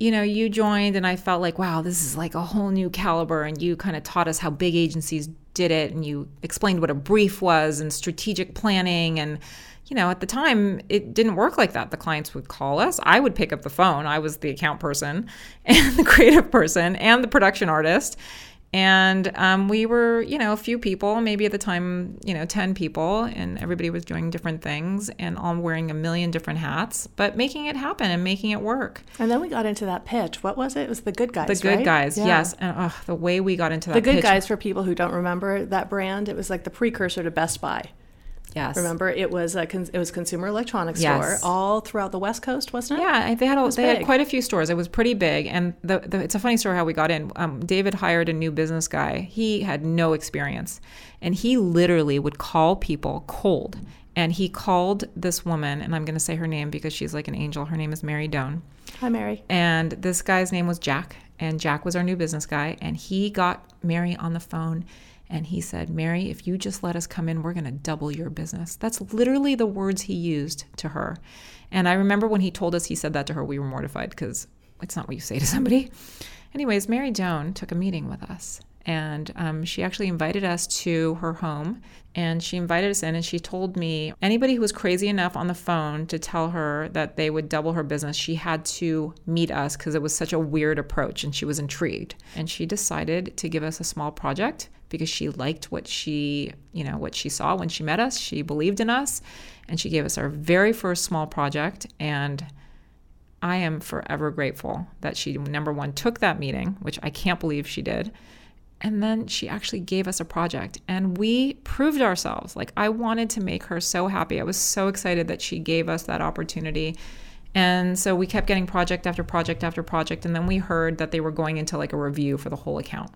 you know, you joined, and I felt like, wow, this is like a whole new caliber. And you kind of taught us how big agencies did it, and you explained what a brief was and strategic planning. And, you know, at the time, it didn't work like that. The clients would call us. I would pick up the phone. I was the account person <laughs> and the creative person and the production artist. And um, we were, you know, a few people, maybe at the time, you know, 10 people, and everybody was doing different things and all wearing a million different hats, but making it happen and making it work. And then we got into that pitch. What was it? It was the good guys. The good right? guys, Yeah. yes. And oh, the way we got into that The good pitch- guys, for people who don't remember that brand, it was like the precursor to Best Buy. Yes. Remember, it was a con- it was consumer electronics Yes. store all throughout the West Coast, wasn't it? Yeah, they had they had quite a few stores. It was pretty big, and the, the it's a funny story how we got in. Um, David hired a new business guy. He had no experience, and he literally would call people cold. And he called this woman, and I'm going to say her name because she's like an angel. Her name is Mary Doan. Hi, Mary. And this guy's name was Jack, and Jack was our new business guy. And he got Mary on the phone and he said, Mary, if you just let us come in, we're going to double your business. That's literally the words he used to her. And I remember when he told us he said that to her, we were mortified because it's not what you say to somebody. Anyways, Mary Doan took a meeting with us. And um, she actually invited us to her home and she invited us in and she told me anybody who was crazy enough on the phone to tell her that they would double her business, she had to meet us because it was such a weird approach and she was intrigued. And she decided to give us a small project because she liked what she, you know, what she saw when she met us. She believed in us and she gave us our very first small project and I am forever grateful that she, number one, took that meeting, which I can't believe she did. And then she actually gave us a project and we proved ourselves. Like, I wanted to make her so happy. I was so excited that she gave us that opportunity. And so we kept getting project after project after project. And then we heard that they were going into like a review for the whole account.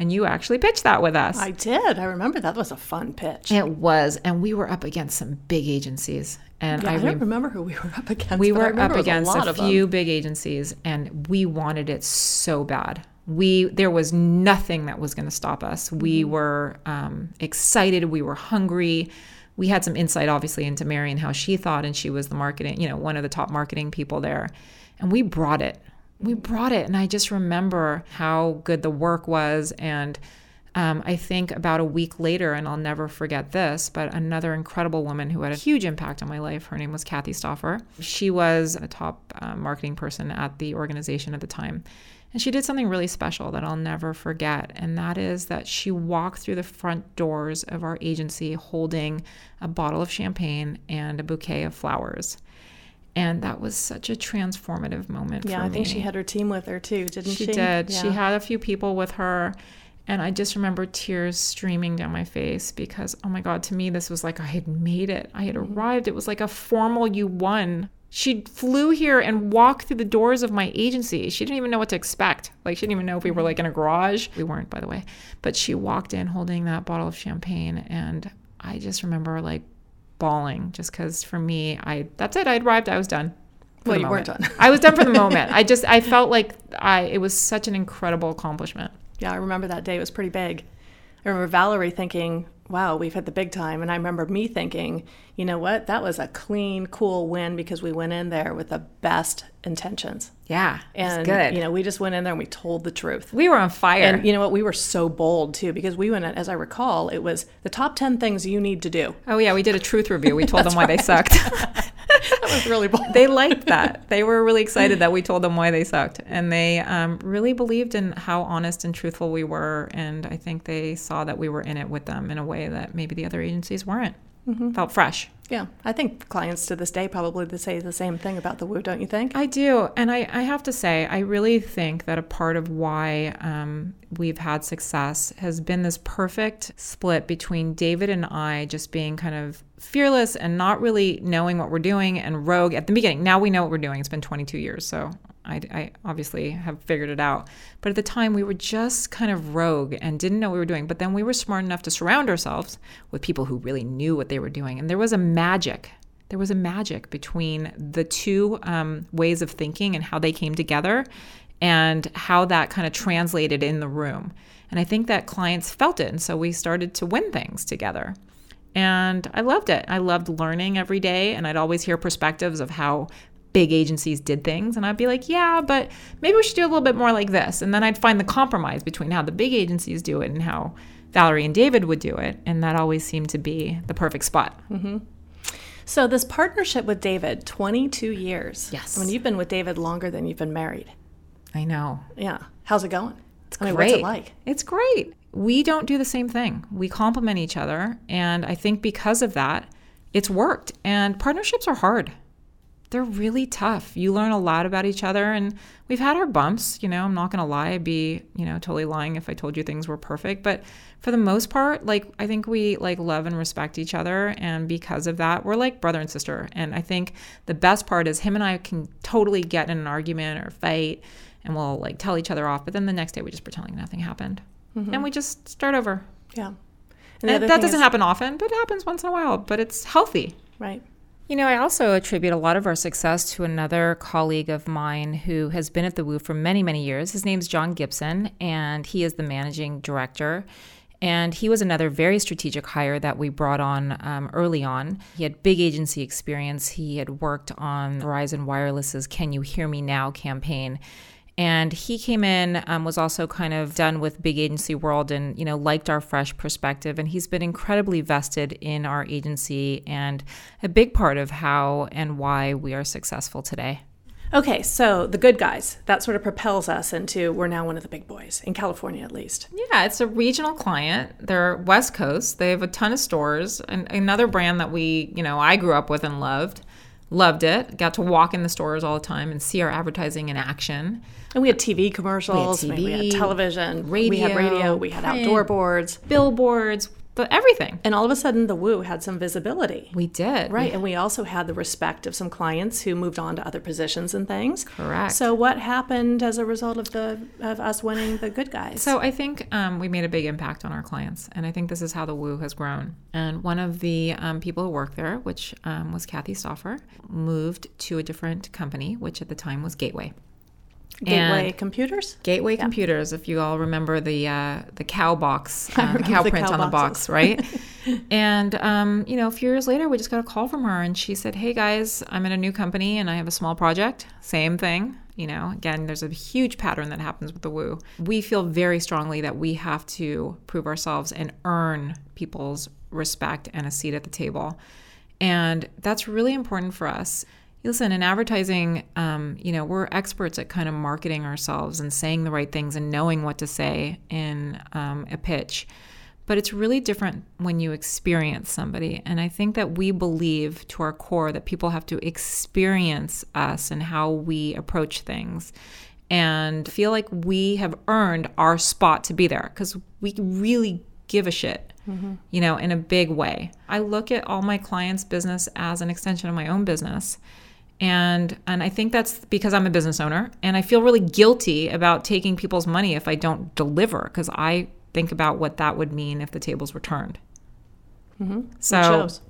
And you actually pitched that with us. I did. I remember that was a fun pitch. It was. And we were up against some big agencies. And yeah, I, I, don't re- remember who we <laughs> were up against. we were up against a, a of them. few big agencies and we wanted it so bad we there was nothing that was going to stop us we Mm-hmm. were um, excited we were hungry we had some insight obviously into mary and how she thought and she was the marketing you know one of the top marketing people there and we brought it we brought it and i just remember how good the work was and um, I think about a week later, and I'll never forget this, but another incredible woman who had a huge impact on my life. Her name was Kathy Stoffer. She was a top uh, marketing person at the organization at the time. And she did something really special that I'll never forget. And that is that she walked through the front doors of our agency holding a bottle of champagne and a bouquet of flowers. And that was such a transformative moment Yeah, I think me. she had her team with her too, didn't she? She did. She had a few people with her. And I just remember tears streaming down my face because, oh my God, to me, this was like I had made it. I had Mm-hmm. arrived. It was like a formal you won. She flew here and walked through the doors of my agency. She didn't even know what to expect. Like, she didn't even know if we Mm-hmm. were like in a garage. We weren't, by the way. But she walked in holding that bottle of champagne. And I just remember like bawling just because for me, I that's it. I arrived. I was done. Well, you weren't moment. done. I was done for the moment. <laughs> I just I felt like I it was such an incredible accomplishment. Yeah, I remember that day. It was pretty big. I remember Valerie thinking, wow, we've hit the big time. And I remember me thinking, you know what? That was a clean, cool win because we went in there with the best intentions. Yeah, And, good. you know, we just went in there and we told the truth. we were on fire. And you know what? We were so bold too because we went in, as I recall, it was the top 10 things you need to do. oh yeah, we did a truth review. We told them why they sucked. <laughs> <laughs> That was really bold. they liked that. They were really excited that we told them why they sucked, and they um, really believed in how honest and truthful we were. And I think they saw that we were in it with them in a way that maybe the other agencies weren't. Felt fresh. Yeah, I think clients to this day probably say the same thing about the Woo, don't you think? I do. And I, I have to say, I really think that a part of why um, we've had success has been this perfect split between David and I just being kind of fearless and not really knowing what we're doing and rogue at the beginning. Now we know what we're doing. It's been 22 years. So I, I obviously have figured it out. But at the time, we were just kind of rogue and didn't know what we were doing. But then we were smart enough to surround ourselves with people who really knew what they were doing. And there was a magic there was a magic between the two um, ways of thinking and how they came together and how that kind of translated in the room. And I think that clients felt it. And so we started to win things together. And I loved it. I loved learning every day. And I'd always hear perspectives of how big agencies did things. And I'd be like, yeah, but maybe we should do a little bit more like this. And then I'd find the compromise between how the big agencies do it and how Valerie and David would do it. And that always seemed to be the perfect spot. Mm-hmm. So this partnership with David, 22 years. Yes. I mean, you've been with David longer than you've been married. I know. Yeah. How's it going? It's I mean, great. what's it like? It's great. We don't do the same thing. We complement each other. And I think because of that, it's worked. And partnerships are hard. They're really tough. You learn a lot about each other. And we've had our bumps. You know, I'm not going to lie. I'd be, you know, totally lying if I told you things were perfect. But for the most part, like, I think we like love and respect each other. And because of that, we're like brother and sister. And I think the best part is him and I can totally get in an argument or fight and we'll like tell each other off. But then the next day we just pretend like nothing happened, mm-hmm. and we just start over. Yeah. And And that doesn't is- happen often, but it happens once in a while. But it's healthy. Right. You know, I also attribute a lot of our success to another colleague of mine who has been at the Woo for many, many years. His name's John Gibson, and he is the managing director. And he was another very strategic hire that we brought on um, early on. He had big agency experience. He had worked on Verizon Wireless's Can You Hear Me Now campaign. And he came in, um, was also kind of done with big agency world and, you know, liked our fresh perspective. And he's been incredibly vested in our agency and a big part of how and why we are successful today. Okay, so the good guys, that sort of propels us into we're now one of the big boys, in California at least. Yeah, it's a regional client. They're West Coast. They have a ton of stores. And another brand that we, you know, I grew up with and loved Loved it. Got to walk in the stores all the time and see our advertising in action. And we had TV commercials, we had, TV, we had television, we radio, had radio, we had print. outdoor boards. Billboards, everything. And all of a sudden, the Woo had some visibility. We did. Right. And we also had the respect of some clients who moved on to other positions and things. Correct. So, what happened as a result of the of us winning the good guys? So I think um, we made a big impact on our clients, and I think this is how the Woo has grown. And one of the um, people who worked there, which um, was Kathy Stoffer, moved to a different company, which at the time was Gateway. Gateway Computers? Gateway Computers, if you all remember the uh, the cow box, <laughs> uh, the cow print cow on the box, right? <laughs> and um, you know, a few years later, we just got a call from her, and she said, "Hey guys, I'm in a new company, and I have a small project. Same thing." You know, again, there's a huge pattern that happens with the woo. We feel very strongly that we have to prove ourselves and earn people's respect and a seat at the table. And that's really important for us. Listen, in advertising, um, you know, we're experts at kind of marketing ourselves and saying the right things and knowing what to say in um, a pitch. But it's really different when you experience somebody. And I think that we believe to our core that people have to experience us and how we approach things and feel like we have earned our spot to be there because we really give a shit you know, in a big way. I look at all my clients' business as an extension of my own business. And and I think that's because I'm a business owner and I feel really guilty about taking people's money if I don't deliver because I think about what that would mean if the tables were turned. Mm-hmm. So It shows.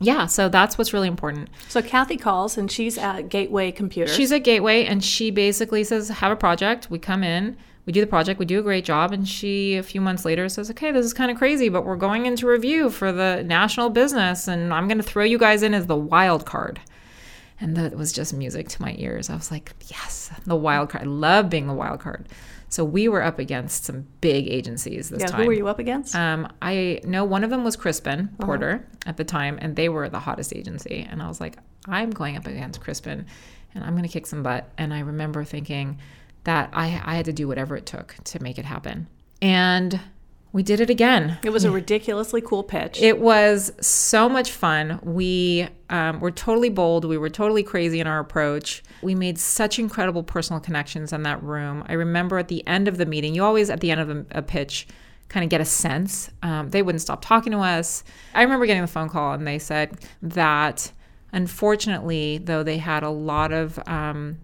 yeah, so that's what's really important. So, Kathy calls and she's at Gateway Computer. She's at Gateway and she basically says, have a project. We come in, we do the project, we do a great job. And she, a few months later, says, okay, this is kind of crazy, but we're going into review for the national business and I'm going to throw you guys in as the wild card. And that was just music to my ears. I was like, yes, the wild card. I love being the wild card. So we were up against some big agencies this yeah, time. who were you up against? Um, I know one of them was Crispin Porter at the time, and they were the hottest agency. And I was like, I'm going up against Crispin, and I'm going to kick some butt. And I remember thinking that I, I had to do whatever it took to make it happen. And we did it again. it was a ridiculously cool pitch. It was so much fun. We um, were totally bold. We were totally crazy in our approach. We made such incredible personal connections in that room. I remember at the end of the meeting, you always, at the end of a, a pitch, kind of get a sense. Um, they wouldn't stop talking to us. I remember getting the phone call and they said that unfortunately, though they had a lot of, um,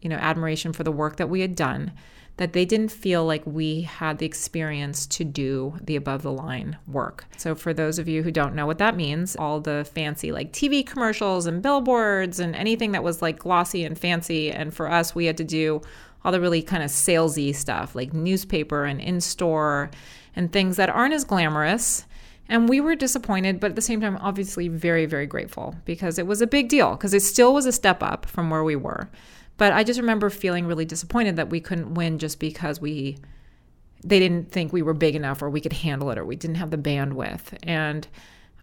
you know, admiration for the work that we had done, that they didn't feel like we had the experience to do the above the line work. So, for those of you who don't know what that means, all the fancy like TV commercials and billboards and anything that was like glossy and fancy. And for us, we had to do all the really kind of salesy stuff like newspaper and in store and things that aren't as glamorous. And we were disappointed, but at the same time, obviously very, very grateful because it was a big deal because it still was a step up from where we were. But I just remember feeling really disappointed that we couldn't win just because we they didn't think we were big enough or we could handle it or we didn't have the bandwidth. And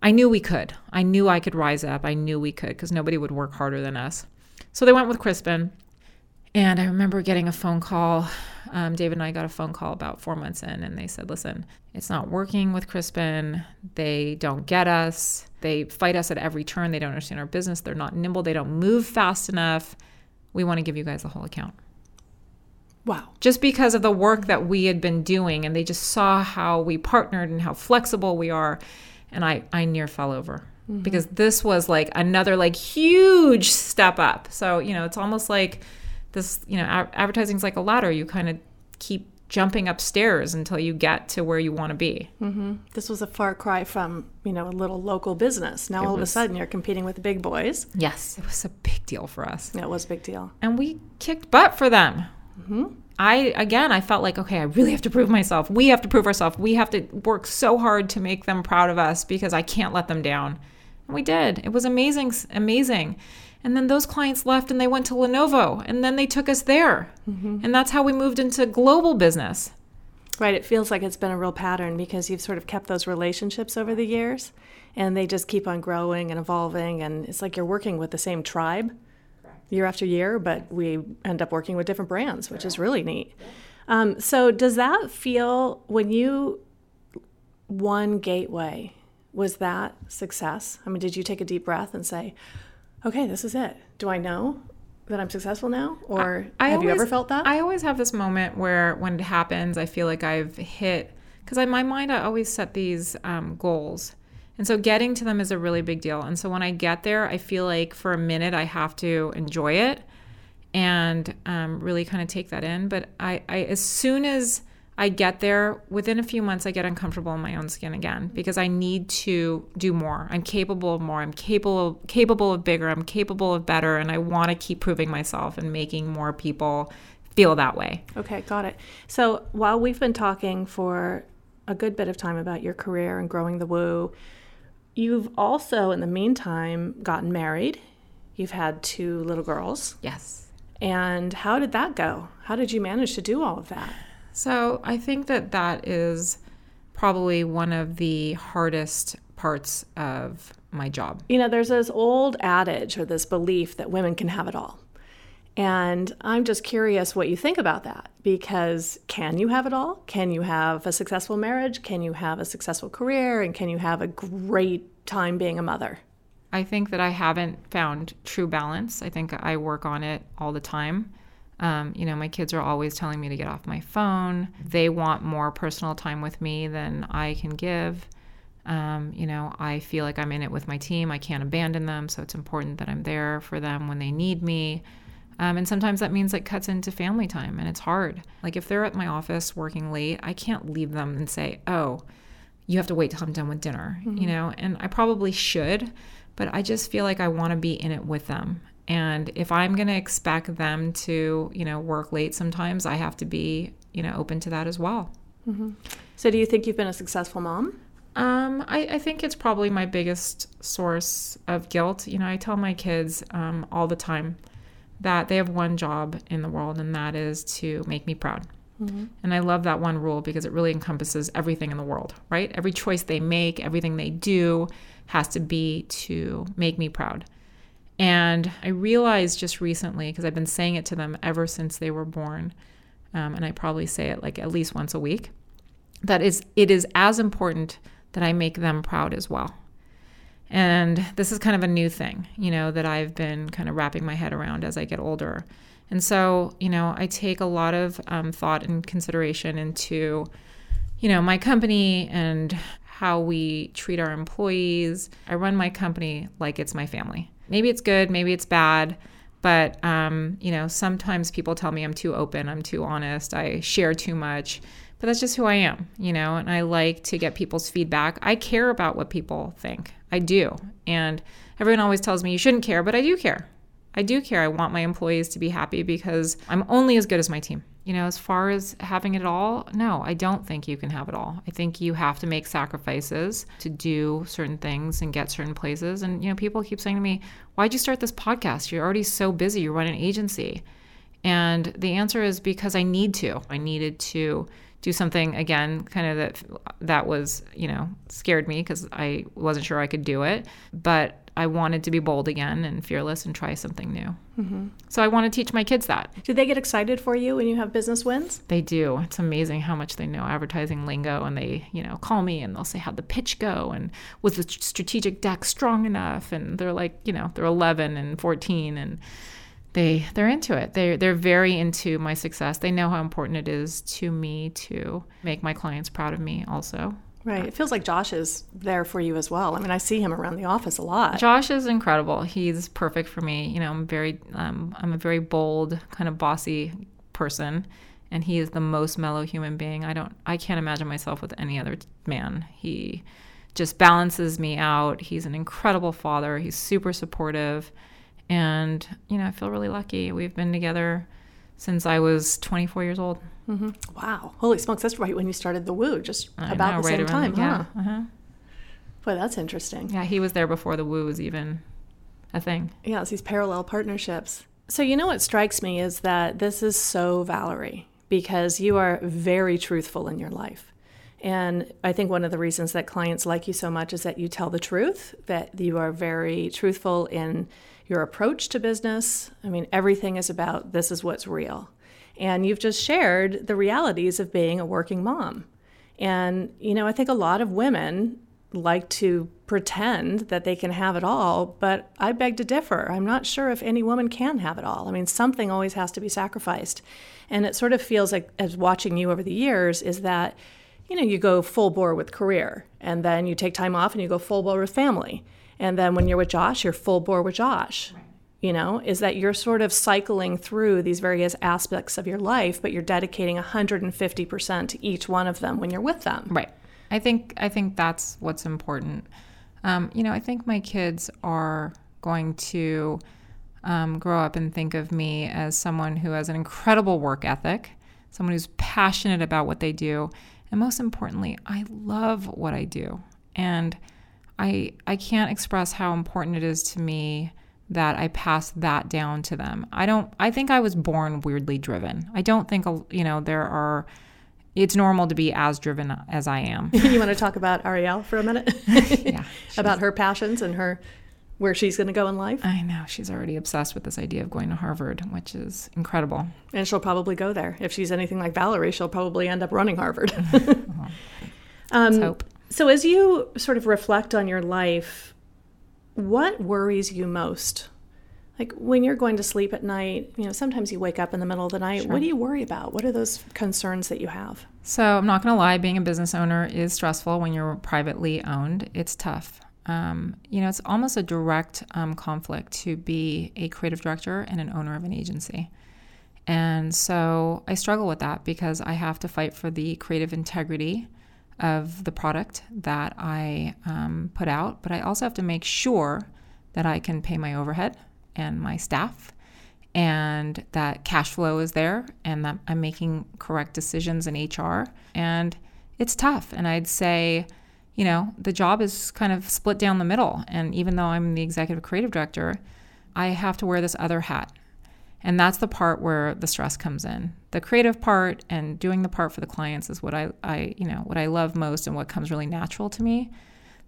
I knew we could. I knew I could rise up. I knew we could because nobody would work harder than us. So they went with Crispin. And I remember getting a phone call. Um, David and I got a phone call about four months in, and they said, Listen, it's not working with Crispin. They don't get us. They fight us at every turn. They don't understand our business. They're not nimble. They don't move fast enough. We want to give you guys the whole account. Wow. just because of the work that we had been doing and they just saw how we partnered and how flexible we are. And i i near fell over mm-hmm. because this was like another like huge step up. So you know it's almost like this you know a- advertising's like a ladder you kind of keep jumping upstairs until you get to where you want to be mm-hmm. This was a far cry from, you know, a little local business. Now all of a sudden you're competing with the big boys. yes it was a big deal for us Yeah, it was a big deal. and we kicked butt for them. Mm-hmm. I again, I felt like okay, I really have to prove myself. We have to prove ourselves. We have to work so hard to make them proud of us because I can't let them down. And we did. It was amazing, amazing. And then those clients left and they went to Lenovo, and then they took us there, and that's how we moved into global business. Right. It feels like it's been a real pattern because you've sort of kept those relationships over the years and they just keep on growing and evolving. And it's like you're working with the same tribe year after year, but we end up working with different brands, which is really neat. Um, so, does that feel when you won Gateway, was that success? I mean, did you take a deep breath and say, okay, this is it. Do I know that I'm successful now? Or I have you ever felt that? I always have this moment where when it happens, I feel like I've hit because in my mind I always set these um, goals, and so getting to them is a really big deal. And so when I get there, I feel like for a minute I have to enjoy it and um, really kind of take that in. But I, I as soon as I get there, within a few months, I get uncomfortable in my own skin again because I need to do more. I'm capable of more. I'm capable capable of bigger. I'm capable of better, and I want to keep proving myself and making more people feel that way. Okay, got it. So while we've been talking for a good bit of time about your career and growing the woo, you've also, in the meantime, gotten married. You've had two little girls. Yes. And how did that go? How did you manage to do all of that? So I think that that is probably one of the hardest parts of my job. You know, there's this old adage or this belief that women can have it all. And I'm just curious what you think about that because can you have it all? Can you have a successful marriage? Can you have a successful career? And can you have a great time being a mother? I think that I haven't found true balance. I think I work on it all the time. Um, you know, my kids are always telling me to get off my phone. They want more personal time with me than I can give. Um, you know, I feel like I'm in it with my team. I can't abandon them. So it's important that I'm there for them when they need me. Um, and sometimes that means it cuts into family time and it's hard. Like if they're at my office working late, I can't leave them and say, oh, you have to wait till I'm done with dinner, you know? And I probably should, but I just feel like I want to be in it with them. And if I'm going to expect them to, you know, work late sometimes, I have to be, you know, open to that as well. So, do you think you've been a successful mom? Um, I, I think it's probably my biggest source of guilt. You know, I tell my kids um, all the time that they have one job in the world, and that is to make me proud. And I love that one rule because it really encompasses everything in the world, right? Every choice they make, everything they do has to be to make me proud. And I realized just recently, because I've been saying it to them ever since they were born, um, and I probably say it like at least once a week, that is it is as important that I make them proud as well. And this is kind of a new thing, you know, that I've been kind of wrapping my head around as I get older. And so, you know, I take a lot of um, thought and consideration into, you know, my company and how we treat our employees. I run my company like it's my family. Maybe it's good, maybe it's bad, but um, you know, sometimes people tell me I'm too open, I'm too honest, I share too much. But that's just who I am, you know, and I like to get people's feedback. I care about what people think. I do. And everyone always tells me you shouldn't care, but I do care. I do care. I want my employees to be happy because I'm only as good as my team. You know, as far as having it all, no, I don't think you can have it all. I think you have to make sacrifices to do certain things and get certain places. And, you know, people keep saying to me, why'd you start this podcast? You're already so busy. You run an agency. And the answer is because I need to. I needed to do something again kind of that that was, you know, scared me because I wasn't sure I could do it, but I wanted to be bold again and fearless and try something new. Mm-hmm. So I want to teach my kids that. Do they get excited for you when you have business wins? They do. It's amazing how much they know advertising lingo, and they, you know, call me and they'll say, "How'd the pitch go?" and was the strategic deck strong enough? And they're like, you know, they're 11 and 14, and they they're into it. They they're very into my success. They know how important it is to me to make my clients proud of me. Also, Right. It feels like Josh is there for you as well. I mean, I see him around the office a lot. Josh is incredible. He's perfect for me. You know, I'm very, um, I'm a very bold, kind of bossy person, and he is the most mellow human being. I don't, I can't imagine myself with any other man. He just balances me out. He's an incredible father. He's super supportive, and you know, I feel really lucky. We've been together since I was 24 years old. Wow. Holy smokes. That's right when you started the Woo, just I about know, the right same time, the- huh? yeah, uh-huh. Boy, that's interesting. Yeah, he was there before the woo was even a thing. Yeah, it's these parallel partnerships. So, you know what strikes me is that this is so Valerie because you are very truthful in your life. And I think one of the reasons that clients like you so much is that you tell the truth, that you are very truthful in your approach to business. I mean, everything is about this is what's real. And you've just shared the realities of being a working mom. And, you know, I think a lot of women like to pretend that they can have it all, but I beg to differ. I'm not sure if any woman can have it all. I mean, something always has to be sacrificed. And it sort of feels like, as watching you over the years, is that, you know, you go full bore with career and then you take time off and you go full bore with family. And then when you're with Josh, you're full bore with Josh. Right. You know, is that you're sort of cycling through these various aspects of your life, but you're dedicating 150% to each one of them when you're with them. Right. I think I think that's what's important. Um, you know, I think my kids are going to um, grow up and think of me as someone who has an incredible work ethic, someone who's passionate about what they do, and most importantly, I love what I do. And I I can't express how important it is to me that I pass that down to them. I don't I think I was born weirdly driven. I don't think you know there are it's normal to be as driven as I am. <laughs> you want to talk about Ariel for a minute? <laughs> yeah. <laughs> about her passions and her where she's going to go in life? I know. She's already obsessed with this idea of going to Harvard, which is incredible. And she'll probably go there. If she's anything like Valerie, she'll probably end up running Harvard. um, hope. So, as you sort of reflect on your life, what worries you most like when you're going to sleep at night, you know, sometimes you wake up in the middle of the night. Sure. What do you worry about? What are those concerns that you have? So, I'm not going to lie, being a business owner is stressful when you're privately owned. It's tough. Um, you know, it's almost a direct um, conflict to be a creative director and an owner of an agency. And so I struggle with that because I have to fight for the creative integrity of the product that I um, put out, but I also have to make sure that I can pay my overhead and my staff and that cash flow is there and that I'm making correct decisions in HR. And it's tough. And I'd say, you know, the job is kind of split down the middle. And even though I'm the executive creative director, I have to wear this other hat. And that's the part where the stress comes in. The creative part and doing the part for the clients is what I, I, you know, what I love most and what comes really natural to me.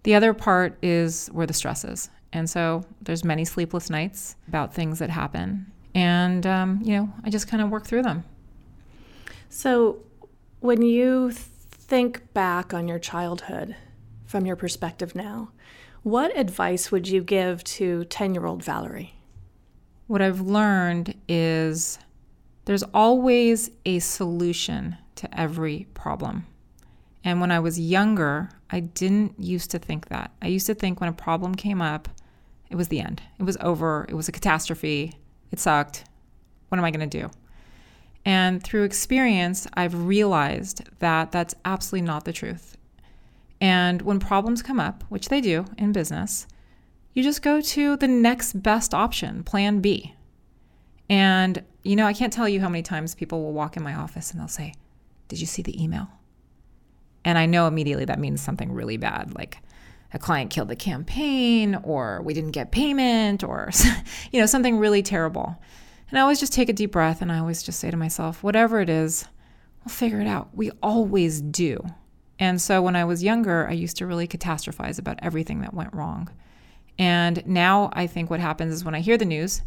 The other part is where the stress is. And so there's many sleepless nights about things that happen. And, um, you know, I just kind of work through them. So when you think back on your childhood from your perspective now, what advice would you give to 10 year old Valerie? What I've learned is there's always a solution to every problem. And when I was younger, I didn't used to think that. I used to think when a problem came up, it was the end. It was over. It was a catastrophe. It sucked. What am I going to do? And through experience, I've realized that that's absolutely not the truth. And when problems come up, which they do in business, you just go to the next best option, plan B. And, you know, I can't tell you how many times people will walk in my office and they'll say, Did you see the email? And I know immediately that means something really bad, like a client killed the campaign or we didn't get payment or <laughs> you know something really terrible. And I always just take a deep breath and I always just say to myself, whatever it is, we'll figure it out. We always do. And so when I was younger, I used to really catastrophize about everything that went wrong. And now I think what happens is when I hear the news,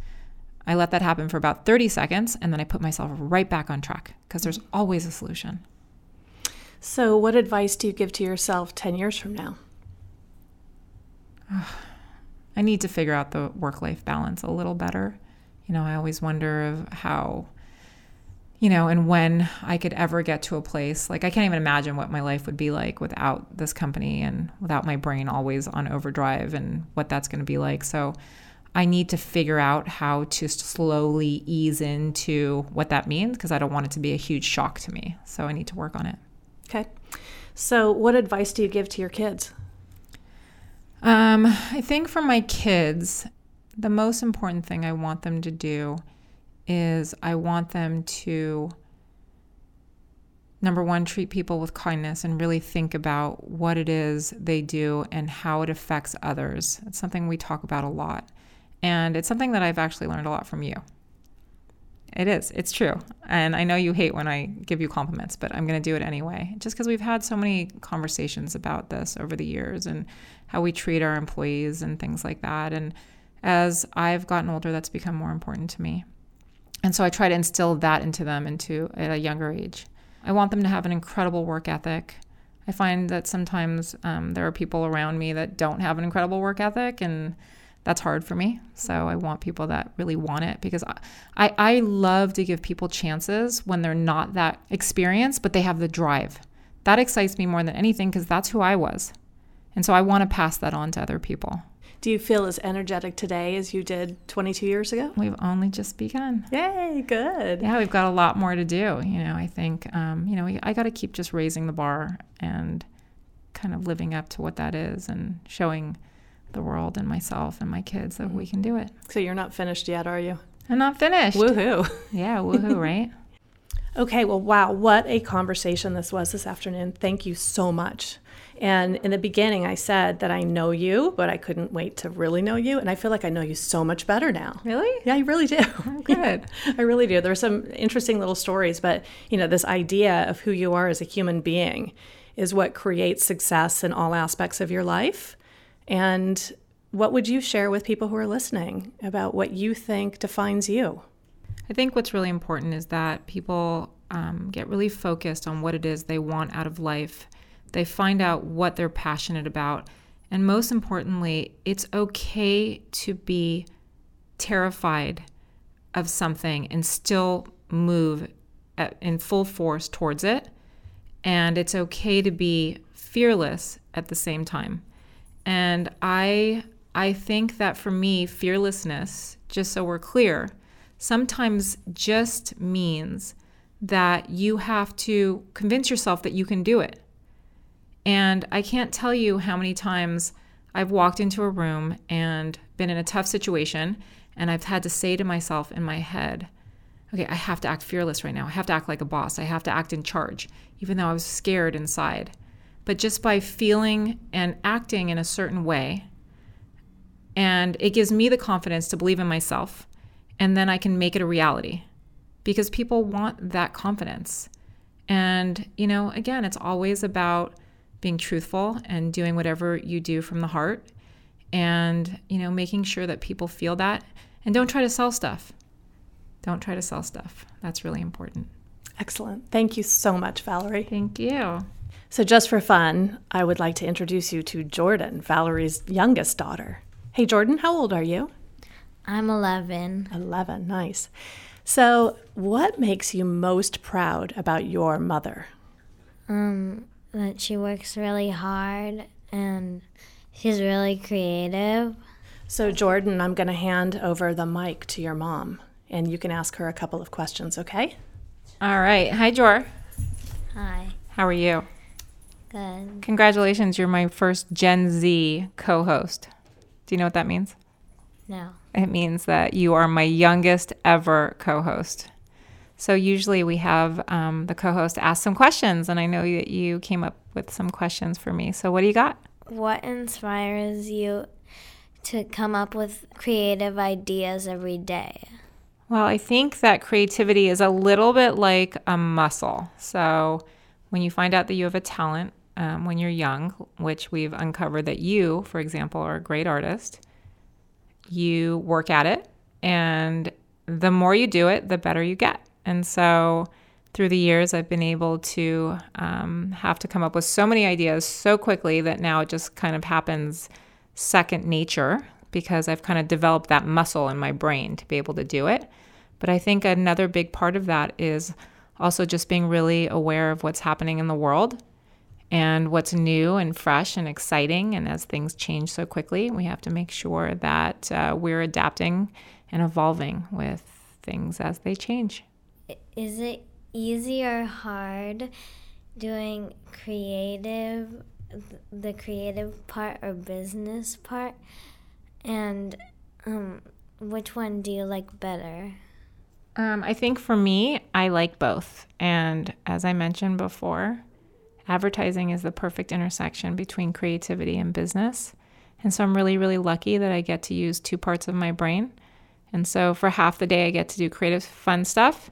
I let that happen for about 30 seconds and then I put myself right back on track because there's always a solution. So, what advice do you give to yourself 10 years from now? <sighs> I need to figure out the work life balance a little better. You know, I always wonder of how, you know, and when I could ever get to a place like I can't even imagine what my life would be like without this company and without my brain always on overdrive and what that's going to be like. So I need to figure out how to slowly ease into what that means because I don't want it to be a huge shock to me. So I need to work on it. Okay. So, what advice do you give to your kids? Um, I think for my kids, the most important thing I want them to do is I want them to number one, treat people with kindness and really think about what it is they do and how it affects others. It's something we talk about a lot. And it's something that I've actually learned a lot from you. It is. It's true. And I know you hate when I give you compliments, but I'm going to do it anyway, just because we've had so many conversations about this over the years and how we treat our employees and things like that. And as I've gotten older, that's become more important to me. And so I try to instill that into them into at a younger age. I want them to have an incredible work ethic. I find that sometimes um, there are people around me that don't have an incredible work ethic, and that's hard for me. So I want people that really want it because I, I, I love to give people chances when they're not that experienced, but they have the drive. That excites me more than anything because that's who I was. And so I want to pass that on to other people. Do you feel as energetic today as you did 22 years ago? We've only just begun. Yay, good. Yeah, we've got a lot more to do. You know, I think, um, you know, we, I got to keep just raising the bar and kind of living up to what that is and showing the world and myself and my kids that we can do it. So you're not finished yet, are you? I'm not finished. Woohoo. <laughs> Yeah, woohoo, right? Okay, well, wow, what a conversation this was this afternoon. Thank you so much. And in the beginning, I said that I know you, but I couldn't wait to really know you. And I feel like I know you so much better now. Really? Yeah, I really do. Oh, <laughs> good. I really do. There are some interesting little stories, but you know, this idea of who you are as a human being is what creates success in all aspects of your life. And what would you share with people who are listening about what you think defines you? I think what's really important is that people um, get really focused on what it is they want out of life. They find out what they're passionate about. And most importantly, it's okay to be terrified of something and still move at, in full force towards it. And it's okay to be fearless at the same time. And I I think that for me, fearlessness, just so we're clear, sometimes just means that you have to convince yourself that you can do it. And I can't tell you how many times I've walked into a room and been in a tough situation, and I've had to say to myself in my head, okay, I have to act fearless right now. I have to act like a boss. I have to act in charge, even though I was scared inside. But just by feeling and acting in a certain way, and it gives me the confidence to believe in myself, and then I can make it a reality because people want that confidence. And, you know, again, it's always about being truthful and doing whatever you do from the heart and, you know, making sure that people feel that. And don't try to sell stuff. Don't try to sell stuff. That's really important. Excellent. Thank you so much, Valerie. Thank you. So, just for fun, I would like to introduce you to Jordan, Valerie's youngest daughter. Hey, Jordan, how old are you? I'm 11. 11. Nice. So, what makes you most proud about your mother? Um, that she works really hard and she's really creative. So, Jordan, I'm going to hand over the mic to your mom and you can ask her a couple of questions, okay? All right. Hi, Jor. Hi. How are you? Good. Congratulations. You're my first Gen Z co host. Do you know what that means? No. It means that you are my youngest ever co host. So, usually we have um, the co host ask some questions, and I know that you came up with some questions for me. So, what do you got? What inspires you to come up with creative ideas every day? Well, I think that creativity is a little bit like a muscle. So, when you find out that you have a talent um, when you're young, which we've uncovered that you, for example, are a great artist, you work at it. And the more you do it, the better you get. And so, through the years, I've been able to um, have to come up with so many ideas so quickly that now it just kind of happens second nature because I've kind of developed that muscle in my brain to be able to do it. But I think another big part of that is also just being really aware of what's happening in the world and what's new and fresh and exciting. And as things change so quickly, we have to make sure that uh, we're adapting and evolving with things as they change. Is it easy or hard doing creative, the creative part or business part? And um, which one do you like better? Um, I think for me, I like both. And as I mentioned before, advertising is the perfect intersection between creativity and business. And so I'm really, really lucky that I get to use two parts of my brain. And so for half the day, I get to do creative, fun stuff.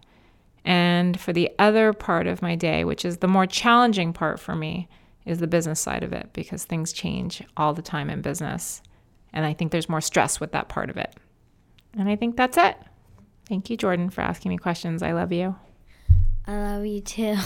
And for the other part of my day, which is the more challenging part for me, is the business side of it because things change all the time in business. And I think there's more stress with that part of it. And I think that's it. Thank you, Jordan, for asking me questions. I love you. I love you too.